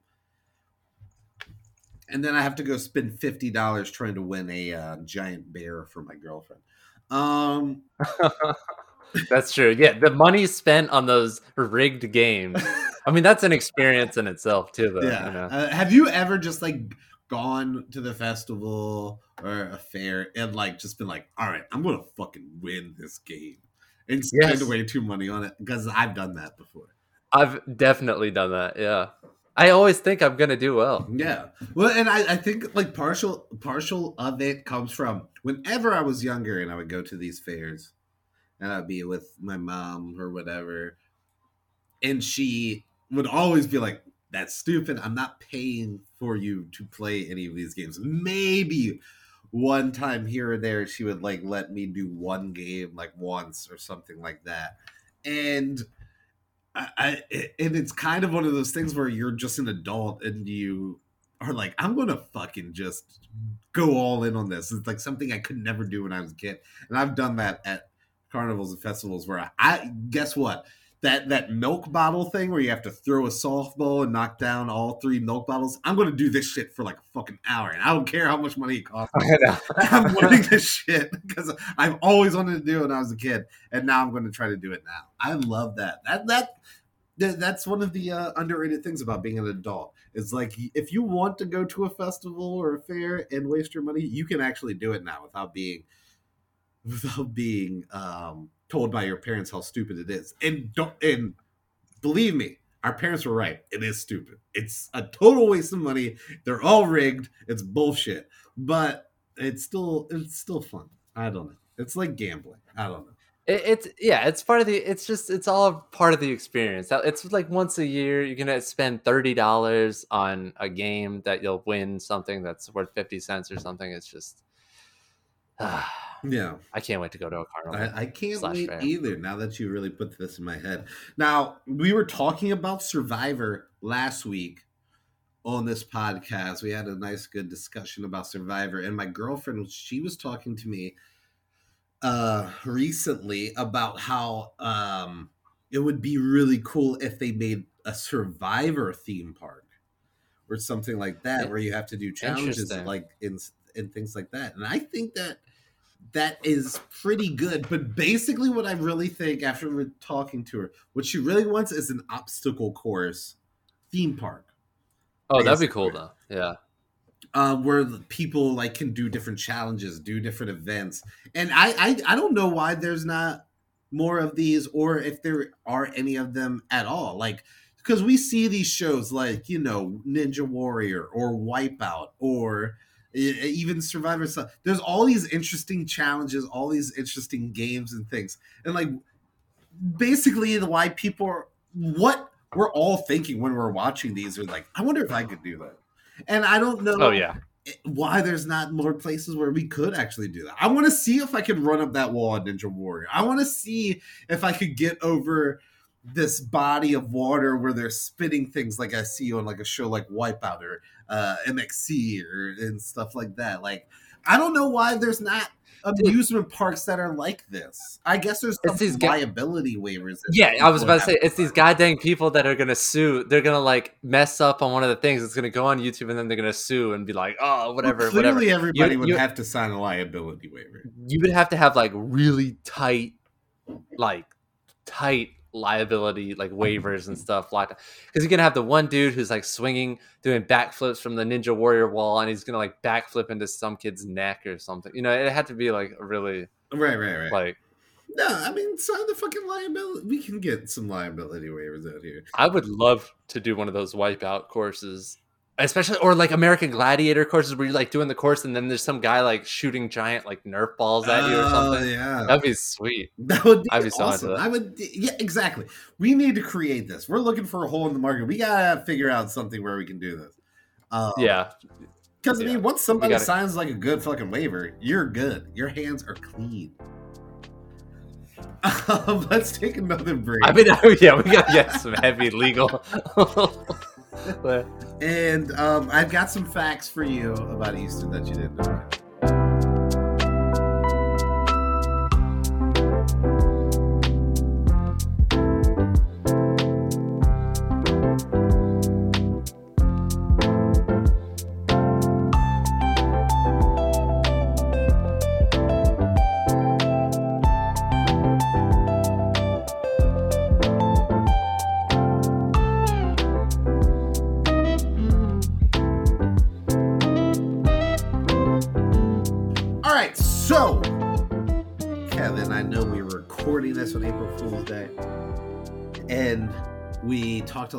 And then I have to go spend fifty dollars trying to win a uh, giant bear for my girlfriend. Um, That's true. Yeah, the money spent on those rigged games. I mean, that's an experience in itself too, though. yeah. You know? Uh, have you ever just like gone to the festival or a fair and like just been like, all right, I'm gonna fucking win this game and spend Yes. way too money on it because I've done that before. I've definitely done that. Yeah, I always think I'm gonna do well. Yeah. Well, and I, I think like partial partial of it comes from whenever I was younger and I would go to these fairs and I'd be with my mom or whatever, and she would always be like, That's stupid. I'm not paying for you to play any of these games. Maybe one time here or there she would like let me do one game like once or something like that. And I, I and it's kind of one of those things where you're just an adult and you are like, I'm gonna fucking just go all in on this. It's like something I could never do when I was a kid, and I've done that at carnivals and festivals where I, guess what that that milk bottle thing where you have to throw a softball and knock down all three milk bottles. I'm gonna do this shit for like a fucking hour, and I don't care how much money it costs. I'm learning this shit because I've always wanted to do it when I was a kid, and now I'm going to try to do it now. I love that. That that, that that's one of the uh, underrated things about being an adult. It's like if you want to go to a festival or a fair and waste your money, you can actually do it now without being without being um, told by your parents how stupid it is. And don't and believe me, our parents were right. It is stupid. It's a total waste of money. They're all rigged. It's bullshit. But it's still it's still fun. I don't know. It's like gambling. I don't know. It, it's yeah, it's part of the. It's just it's all part of the experience. It's like once a year you're gonna spend thirty dollars on a game that you'll win something that's worth fifty cents or something. It's just. Yeah. I can't wait to go to a carnival. I, I can't wait fair. either now that you really put this in my head. Now, we were talking about Survivor last week on this podcast. We had a nice, good discussion about Survivor, and my girlfriend, she was talking to me uh recently about how um it would be really cool if they made a survivor theme park or something like that where you have to do challenges like in and things like that and i think that that is pretty good but basically what i really think after we're talking to her what she really wants is an obstacle course theme park oh, that'd be cool though. Yeah. uh, where people like can do different challenges, do different events, and I, I I don't know why there's not more of these, or if there are any of them at all. Like because we see these shows like you know Ninja Warrior or Wipeout or even Survivor. Stuff. There's all these interesting challenges, all these interesting games and things, and like basically the why people are what we're all thinking when we're watching these are like, I wonder if I could do that. And I don't know Oh yeah. why there's not more places where we could actually do that. I want to see if I could run up that wall at Ninja Warrior. I want to see if I could get over this body of water where they're spitting things like I see on like a show like Wipeout or uh, MXC or and stuff like that. Like I don't know why there's not amusement parks that are like this. I guess there's It's these ga- liability waivers. Yeah, I was about to say it's these goddamn people that are gonna sue. They're gonna like mess up on one of the things. It's gonna go on YouTube, and then they're gonna sue and be like, "Oh, whatever, Well, whatever." everybody You- would you- have to sign a liability waiver. You would have to have like really tight, like tight liability like mm-hmm. waivers and stuff like because you're gonna have the one dude who's like swinging doing backflips from the ninja warrior wall and he's gonna like backflip into some kid's neck or something you know it had to be like really Right, right, right. like No, I mean sign the fucking liability. We can get some liability waivers out here. i would love to do one of those wipeout courses especially or like American Gladiator courses where you're like doing the course and then there's some guy like shooting giant like Nerf balls at you or Oh, something. Yeah, That'd be sweet. that would be, I'd be awesome. that. I would, yeah, exactly. We need to create this. We're looking for a hole in the market. We gotta figure out something where we can do this. Um, Yeah, because I mean, once somebody gotta- signs like a good fucking waiver, you're good. Your hands are clean. Um, let's take another break. I mean, yeah, we gotta get some heavy legal. And um, I've got some facts for you about Easter that you didn't know.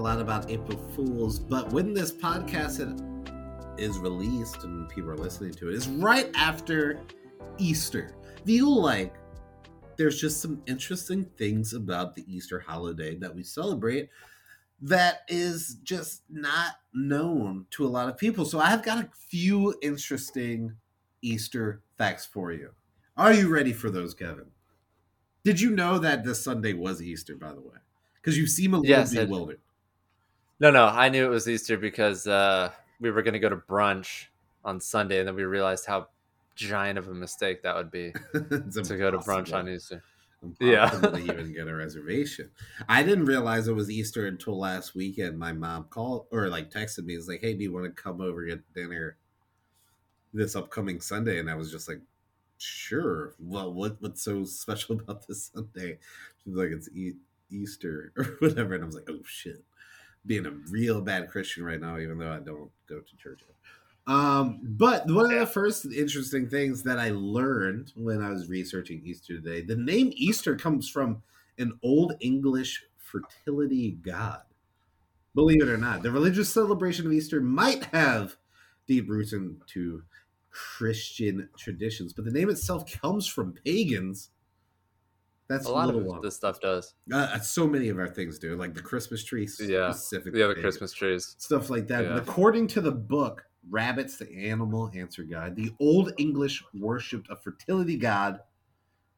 Lot about April Fools. But when this podcast is released and people are listening to it, is right after Easter. Feel like there's just some interesting things about the Easter holiday that we celebrate that is just not known to a lot of people. So I've got a few interesting Easter facts for you. Are you ready for those, Kevin? Did you know that this Sunday was Easter, by the way? Because you seem a little Yes, I- bewildered. No, no, I knew it was Easter because uh, we were gonna go to brunch on Sunday, and then we realized how giant of a mistake that would be to go to brunch on Easter. Yeah. impossible to even get a reservation. I didn't realize it was Easter until last weekend. My mom called or like texted me. It's like, "Hey, do you want to come over get dinner this upcoming Sunday?" And I was just like, "Sure." Well, what what's so special about this Sunday? She's like, "It's e- Easter or whatever," and I was like, "Oh shit." Being a real bad Christian right now, even though I don't go to church. Um, but one of the first interesting things that I learned when I was researching Easter today, the name Easter comes from an Old English fertility god. Believe it or not, the religious celebration of Easter might have deep roots into Christian traditions, but the name itself comes from pagans. That's A lot of one. this stuff does. Uh, so many of our things do, like the Christmas trees, Yeah. specifically. The other Christmas trees. stuff like that. Yeah. But according to the book, Rabbits, the Animal Answer Guide, the Old English worshipped a fertility god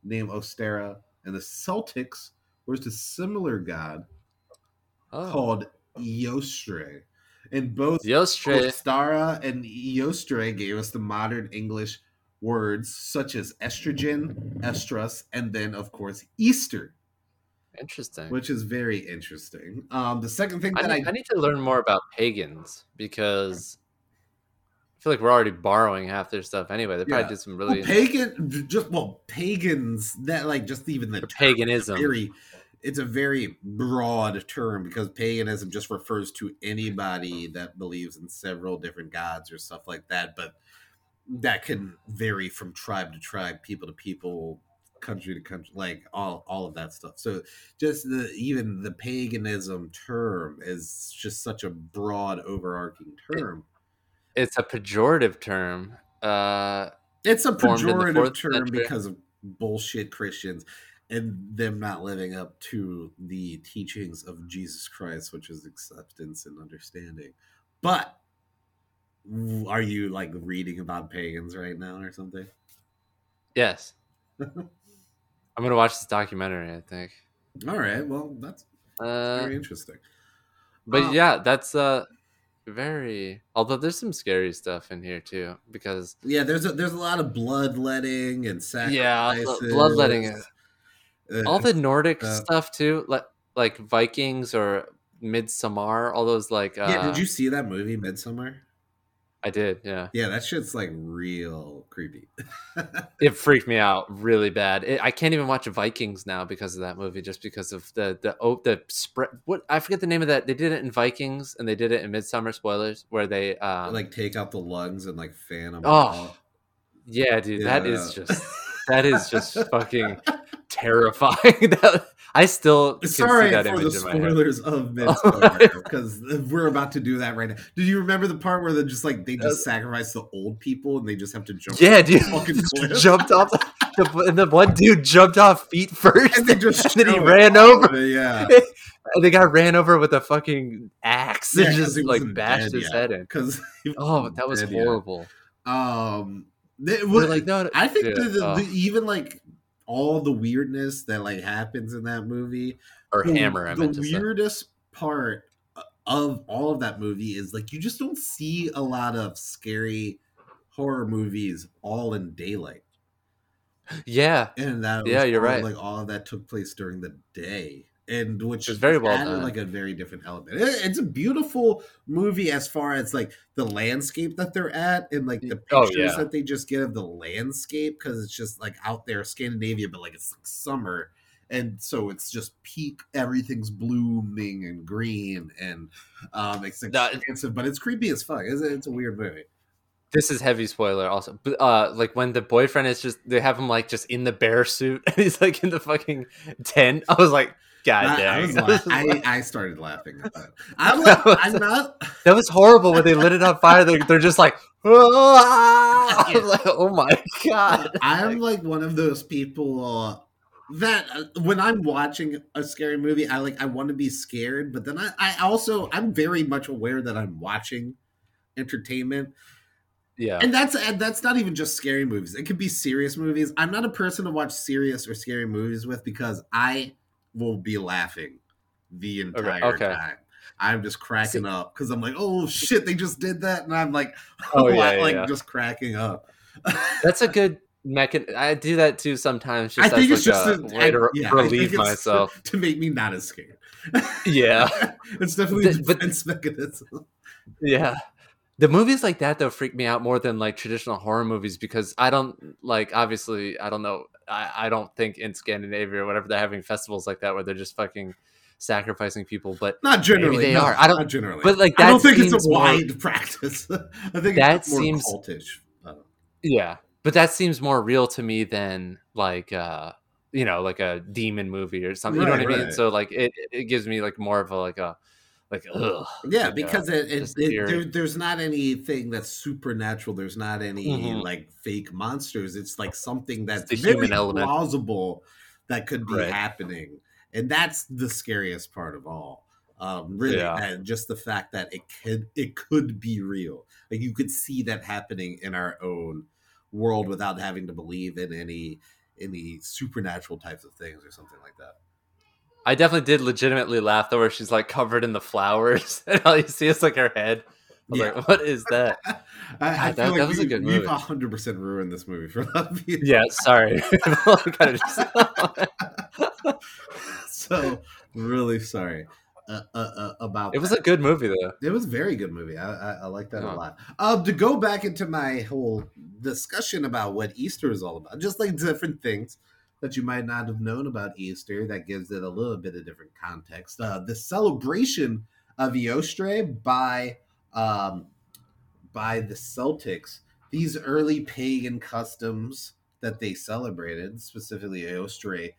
named Ostara, and the Celtics worshipped a similar god Oh, called Eostre. And both Yostre. Ostara and Eostre gave us the modern English words such as estrogen, estrus, and then, of course, Easter, Interesting. which is very interesting. Um, the second thing I that I, need, I need to learn more about pagans because I feel like we're already borrowing half their stuff anyway. They probably Yeah. did some really well, pagan just well pagans that like just even the the term paganism. very it's a very broad term because paganism just refers to anybody that believes in several different gods or stuff like that but that can vary from tribe to tribe people to people country to country like all all of that stuff so just the even the paganism term is just such a broad overarching term It's a pejorative term. Uh, It's a formed in the pejorative term century. because of bullshit Christians and them not living up to the teachings of Jesus Christ, which is acceptance and understanding. But are you like reading about pagans right now or something? yes. I'm gonna watch this documentary. I think. All right, well, that's Uh, very interesting. but Um, yeah, that's uh very. Although there's some scary stuff in here too, because Yeah, there's a there's a lot of bloodletting and sacrifices. Yeah, blo- bloodletting is- Uh, all the Nordic uh, stuff too, like like Vikings or Midsummer, all those like. Uh, yeah, did you see that movie Midsummer? I did. Yeah, Yeah, that shit's like real creepy. it freaked me out really bad. It, I can't even watch Vikings now because of that movie, just because of the the oh the spread. What I forget the name of that. They did it in Vikings and they did it in Midsummer. Spoilers, where they uh, like take out the lungs and like fan them. Oh, yeah, dude, that is Yeah. just that is just fucking terrifying. That- I still Sorry see that for the spoilers of Oh, because we're about to do that right now. Did you remember the part where they just like they just sacrifice the old people and they just have to jump? Uh, Yeah, dude, jumped off. The, and the one dude jumped off feet first, and they just and then he ran over. it, Yeah, And the guy ran over with a fucking axe Yeah, and just like bashed his yet. head in. because Oh, that was horrible. Um, They're was like, no, I think yeah, the, the, oh. the, even like all the weirdness that like happens in that movie or the, hammer. I the meant to say. weirdest part uh, of all of that movie is like you just don't see a lot of scary horror movies all in daylight Yeah, and that Yeah, you're all, right. like all of that took place during the day and which is very well added, done. like a very different element It- it's a beautiful movie as far as like the landscape that they're at and like the Oh, pictures yeah. that they just get of the landscape because it's just like out there scandinavia but like it's like summer and so it's just peak everything's blooming and green and um it's That- expensive but it's creepy as fuck it's, it's a weird movie this is heavy spoiler also. But uh, like when the boyfriend is just they have him like just in the bear suit and he's like in the fucking tent. I was like, God I, I, dang, was that, la- I, I started laughing at that. I'm, like, I'm not that was horrible when they lit it on fire. They're, they're just like, "Ah!" I was like, oh my god. I'm like one of those people uh, that uh, when I'm watching a scary movie, I like I want to be scared, but then I, I also I'm very much aware that I'm watching entertainment, Yeah, and that's and that's not even just scary movies. It could be serious movies. I'm not a person to watch serious or scary movies with because I will be laughing the entire okay. time. I'm just cracking up because I'm like, oh shit, they just did that, and I'm like, Oh, yeah, yeah, like yeah. just cracking up. that's a good mechan. I do that too sometimes. Just I think it's like just a a, way to I- relieve myself. to, to make me not as scared. Yeah. it's definitely a The- but- defense mechanism. Yeah. The movies like that though freak me out more than like traditional horror movies because I don't like obviously I don't know I, I don't think in Scandinavia or whatever they're having festivals like that where they're just fucking sacrificing people but Not generally, they no, are. I don't- generally, but like I don't think it's a more- wide practice. I think That it's more seems- cultish. Yeah but that seems more real to me than like uh you know like a demon movie or something you know Right, what I mean so like it it gives me like more of a like a like ugh yeah, like, uh, because it, it, it there, there's not anything that's supernatural. There's not any Mhm. like fake monsters. It's like something that's the very human element. plausible that could be Right. happening, and that's the scariest part of all. Um, really, Yeah. and just the fact that it could it could be real. Like you could see that happening in our own world without having to believe in any any supernatural types of things or something like that. I definitely did legitimately laugh though where she's like covered in the flowers and all you see is like her head Yeah. like what is that I, I God, that- like that was a good movie. hundred percent ruined this movie for a lot of people. Yeah, sorry. Kind of just- so really sorry uh, uh, uh, about it was that. a good movie though. it was a very good movie i, I, I like that Yeah. a lot um to go back into my whole discussion about what easter is all about just like different things that you might not have known about easter that gives it a little bit of different context. Uh the celebration of eostre by um by the celtics these early pagan customs that they celebrated specifically eostre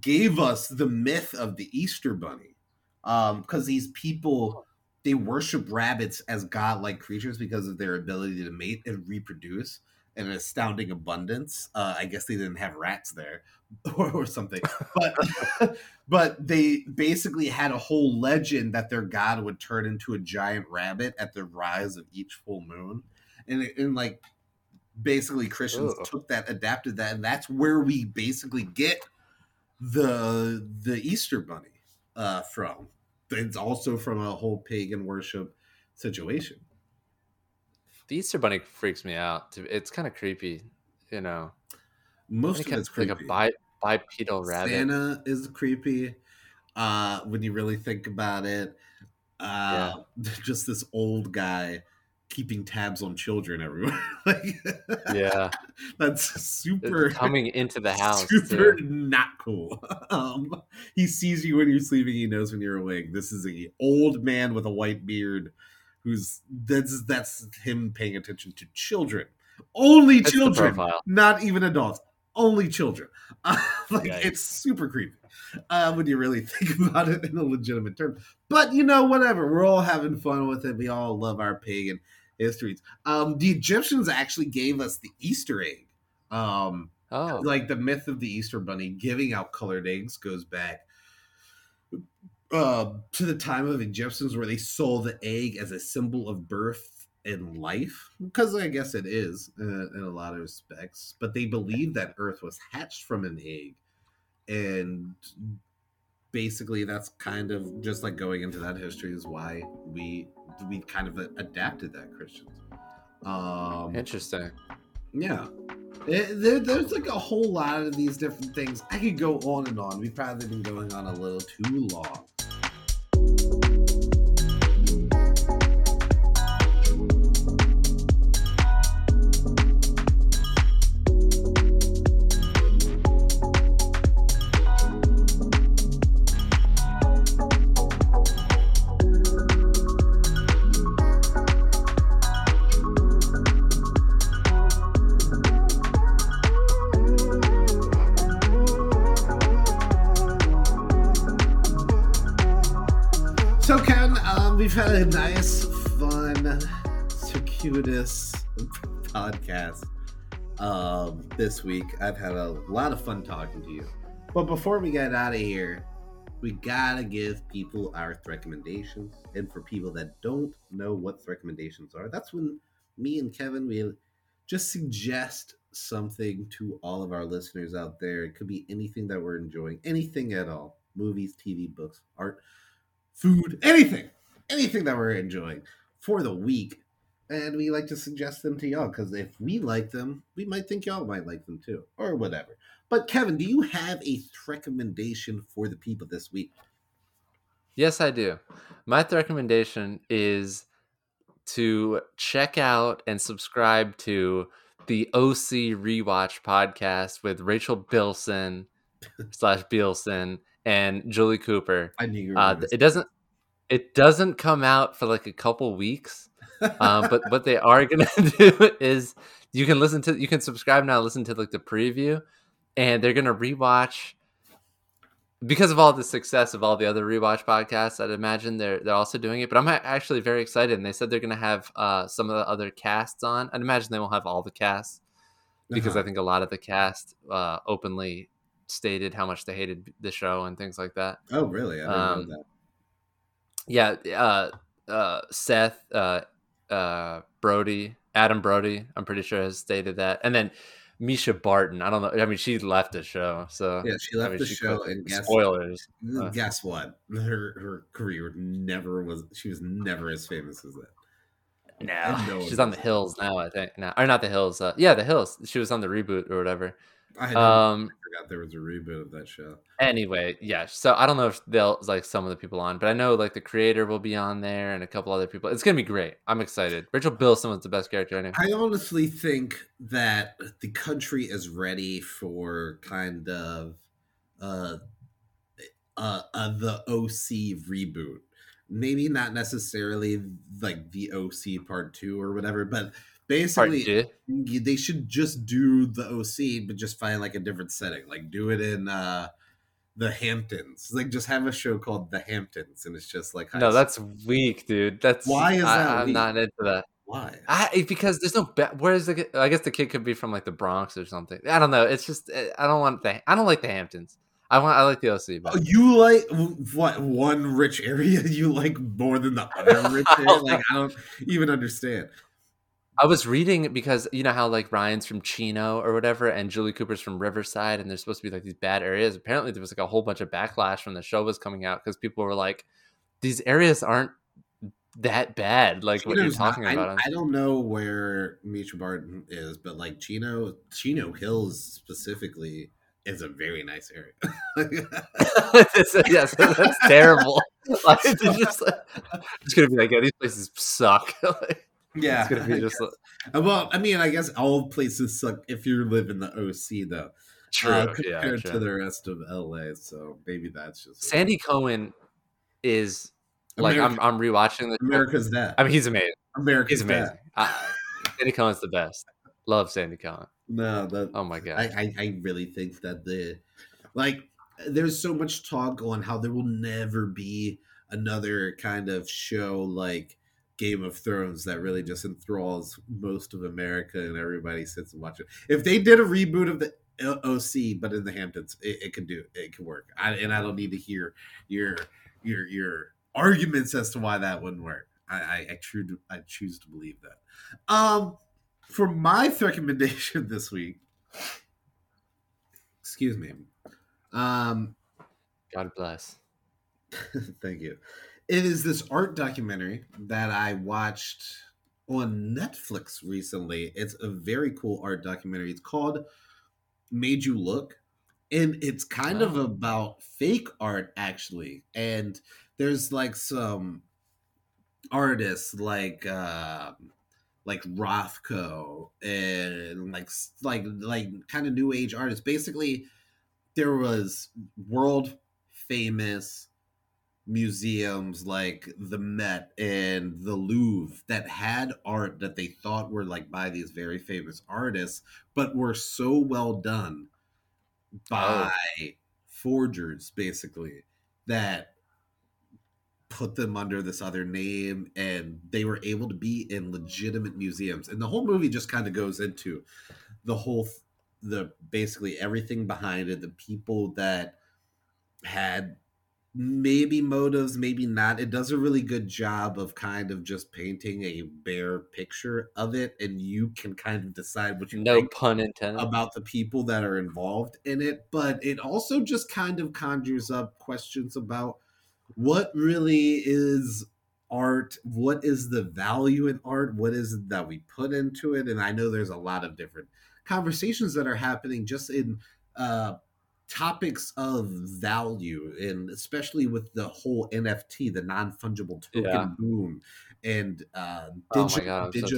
gave us the myth of the Easter Bunny, because these people they worship rabbits as godlike creatures because of their ability to mate and reproduce an astounding abundance. Uh, I guess they didn't have rats there or, or something, but but they basically had a whole legend that their god would turn into a giant rabbit at the rise of each full moon, and and like basically Christians Ugh. took that, adapted that, and that's where we basically get the the Easter Bunny uh, from. It's also from a whole pagan worship situation. The Easter Bunny freaks me out. It's kind of creepy, you know. Most of it's of- like a bi- bipedal rabbit. Santa is creepy. Uh, when you really think about it, uh, just this old guy keeping tabs on children everywhere. like, Yeah, that's It's super coming into the house. super too. not cool. Um, he sees you when you're sleeping. He knows when you're awake. This is a old man with a white beard, who's that's that's him paying attention to children. Only That's children, not even adults. only children. Uh, like Yikes. it's super creepy uh, when you really think about it in a legitimate term. But you know, whatever. We're all having fun with it. We all love our pagan histories. Um, the Egyptians actually gave us the Easter egg. Um, Oh, like the myth of the Easter Bunny giving out colored eggs goes back uh, to the time of Egyptians where they saw the egg as a symbol of birth and life, because I guess it is uh, in a lot of respects. But they believed that Earth was hatched from an egg, and basically that's kind of just like going into that history is why we we kind of adapted that Christians. Um, interesting. yeah. It- there, there's like a whole lot of these different things. I could go on and on. We've probably been going on a little too long. Podcast um, this week. I've had a lot of fun talking to you. But before we get out of here, we gotta give people our recommendations. And for people that don't know what recommendations are, that's when me and Kevin we just suggest something to all of our listeners out there. It could be anything that we're enjoying, anything at all movies, TV, books, art, food, anything, anything that we're enjoying for the week. And we like to suggest them to y'all because if we like them, we might think y'all might like them too, or whatever. But Kevin, do you have a recommendation for the people this week? Yes, I do. My th- recommendation is to check out and subscribe to the OC Rewatch podcast with Rachel Bilson slash Bielson and Julie Cooper. I knew you were Uh, it doesn't it doesn't come out for like a couple weeks, uh, but what they are gonna do is you can listen to you can subscribe now, listen to like the preview, and they're gonna rewatch because of all the success of all the other rewatch podcasts. I'd imagine they're they're also doing it, but I'm actually very excited. And they said they're gonna have uh, some of the other casts on. I'd imagine they won't have all the casts because Uh-huh. I think a lot of the cast uh, openly stated how much they hated the show and things like that Oh, really? I didn't um, know that. yeah uh uh seth uh brody adam brody i'm pretty sure has stated that and then Mischa Barton i don't know i mean she left the show so Yeah, she I left mean, the she show, and guess spoilers Uh. guess what? Her her career never was. She was never as famous as that. no I she's on the hills now i think no or not the hills uh, yeah the hills she was on the reboot or whatever I um forgot there was a reboot of that show. anyway yeah so i don't know if they'll like some of the people on but i know like the creator will be on there and a couple other people. It's gonna be great. I'm excited. Rachel bilson was the best character i knew I honestly think that the country is ready for kind of uh, uh, uh the OC reboot. Maybe not necessarily like the OC part two or whatever, but basically they should just do the OC, but just find like a different setting. Like do it in uh the Hamptons. Like just have a show called The Hamptons, and it's just like high No, school. that's weak, dude. That's Why is I, that I'm not into that. why. I because there's no be- where's the I guess the kid could be from like the Bronx or something. I don't know. It's just eh, I don't want the I don't like the Hamptons. I want I like the OC. Oh, But you like what one rich area you like more than the other rich area? Like I don't even understand. I was reading because you know how like Ryan's from Chino or whatever, and Julie Cooper's from Riverside, and there's supposed to be like these bad areas. Apparently, there was like a whole bunch of backlash when the show was coming out because people were like, "These areas aren't that bad." Like what you're Chino's not- talking I, about. I don't know where Mischa Barton is, but like Chino, Chino Hills specifically is a very nice area. Yes, that's terrible. Like, it's just, like, it's gonna be like, yeah, these places suck. Like, yeah, it's gonna be just like, Uh, well, I mean, I guess all places suck if you live in the OC, though. true. uh, yeah, compared true. to the rest of LA. So maybe that's just Sandy Cohen is like I'm. I'm rewatching the. America's that. I mean, he's amazing. America's He's amazing. Uh, Sandy Cohen's the best. Love Sandy Cohen. No, that Oh my god. I, I I really think that the like there's so much talk on how there will never be another kind of show like Game of Thrones that really just enthralls most of America and everybody sits and watches. If they did a reboot of the OC, but in the Hamptons, it, it could do it could work. I, and I don't need to hear your your your arguments as to why that wouldn't work. I I, I, true, I choose to believe that. Um, for my recommendation this week, excuse me. Um, God bless. thank you. It is this art documentary that I watched on Netflix recently. It's a very cool art documentary. It's called Made You Look. And it's kind of Oh. about fake art, actually. And there's like some artists like uh, like Rothko and like like like kind of new age artists. Basically, there was world famous museums like the Met and the Louvre that had art that they thought were like by these very famous artists, but were so well done oh. by forgers, basically, that put them under this other name and they were able to be in legitimate museums. And the whole movie just kind of goes into the whole the basically everything behind it, the people that had maybe motives, maybe not. It does a really good job of kind of just painting a bare picture of it, and you can kind of decide what you No think pun intended. about the people that are involved in it. But it also just kind of conjures up questions about what really is art what is the value in art what is it that we put into it and i know there's a lot of different conversations that are happening just in uh topics of value and especially with the whole nft the non-fungible token Yeah. boom and uh oh digital, my god, I'm so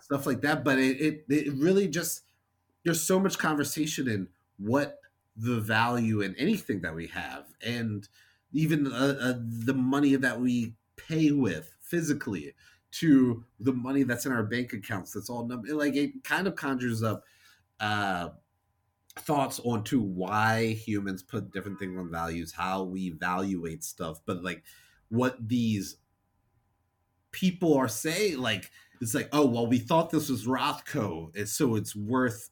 stuff like that. But it, it it really just there's so much conversation in what the value in anything that we have, and even uh, uh, the money that we pay with physically to the money that's in our bank accounts. That's all num- like it kind of conjures up uh, on to why humans put different things on values, how we evaluate stuff, but like what these people are saying like it's like oh well we thought this was rothko and so it's worth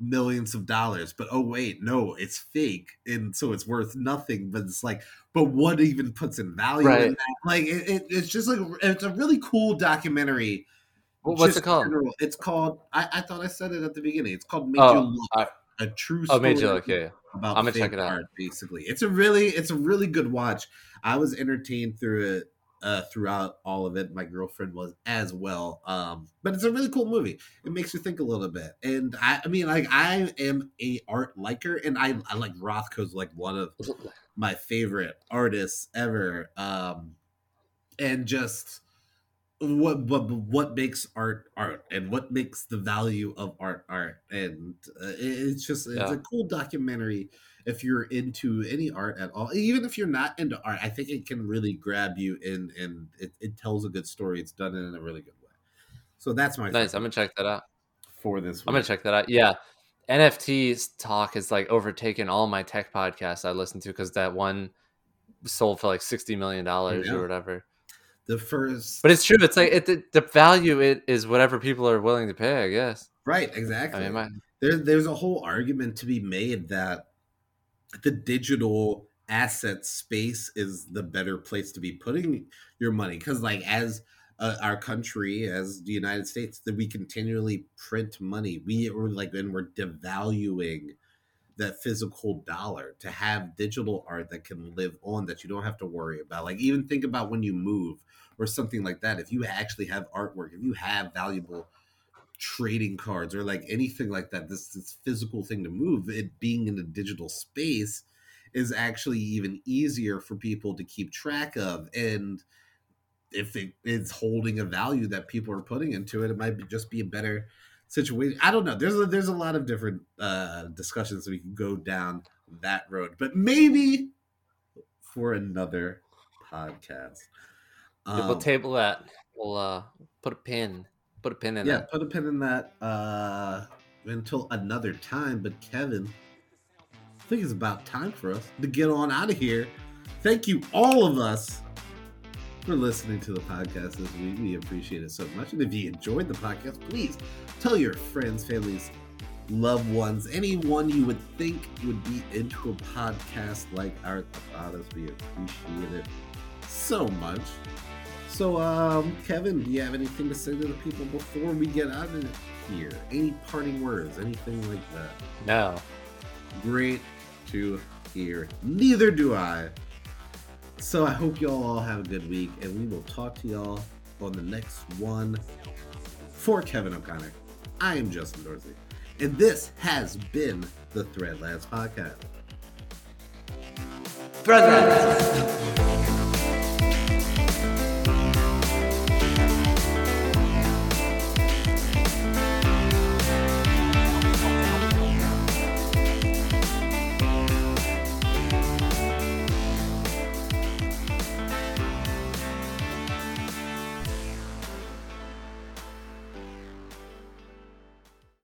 millions of dollars but oh wait no it's fake and so it's worth nothing but it's like but what even puts in value Right. in that like it, it, it's just like it's a really cool documentary Wh- What's it called? general. it's called I, I thought i said it at the beginning it's called made Oh, I- a true Oh, story you look. Yeah, yeah. about I'm gonna check it out. art basically it's a really it's a really good watch i was entertained through it uh throughout all of it my girlfriend was as well um but it's a really cool movie it makes you think a little bit and i i mean like i am a art liker and i i like rothko's like one of my favorite artists ever um and just what what what makes art art and what makes the value of art art and uh, it's just it's Yeah. a cool documentary if you're into any art at all even if you're not into art i think it can really grab you and and it, it tells a good story it's done in a really good way so that's my Nice. I'm gonna check that out. for this I'm gonna check that out. Yeah, NFTs talk has like overtaken all my tech podcasts I listen to because that one sold for like sixty million dollars Yeah. or whatever. The first But it's true. It's like it, the, the value it is whatever people are willing to pay. I guess. right I exactly mean, my, there, there's a whole argument to be made that the digital asset space is the better place to be putting your money because like as uh, our country as the united states that we continually print money we are like and we're devaluing that physical dollar to have digital art that can live on that you don't have to worry about. Like even think about when you move or something like that. If you actually have artwork if you have valuable trading cards or like anything like that this this physical thing to move it being in a digital space is actually even easier for people to keep track of. And if it is holding a value that people are putting into it it might be, just be a better situation i don't know there's a, there's a lot of different uh discussions we can go down that road but maybe for another podcast we'll Um, table that. We'll uh put a pin. Put a pin in that. yeah, that. put a pin in that uh, until another time. But Kevin, I think it's about time for us to get on out of here. Thank you, all of us, for listening to the podcast this week. We appreciate it so much. And if you enjoyed the podcast, please tell your friends, families, loved ones, anyone you would think would be into a podcast like our us. We appreciate it so much. So, um, Kevin, do you have anything to say to the people before we get out of here? Any parting words? Anything like that? No. Great to hear. Neither do I. So I hope y'all all have a good week, and we will talk to y'all on the next one. For Kevin O'Connor, I am Justin Dorsey, and this has been the ThreadLads Podcast. ThreadLads.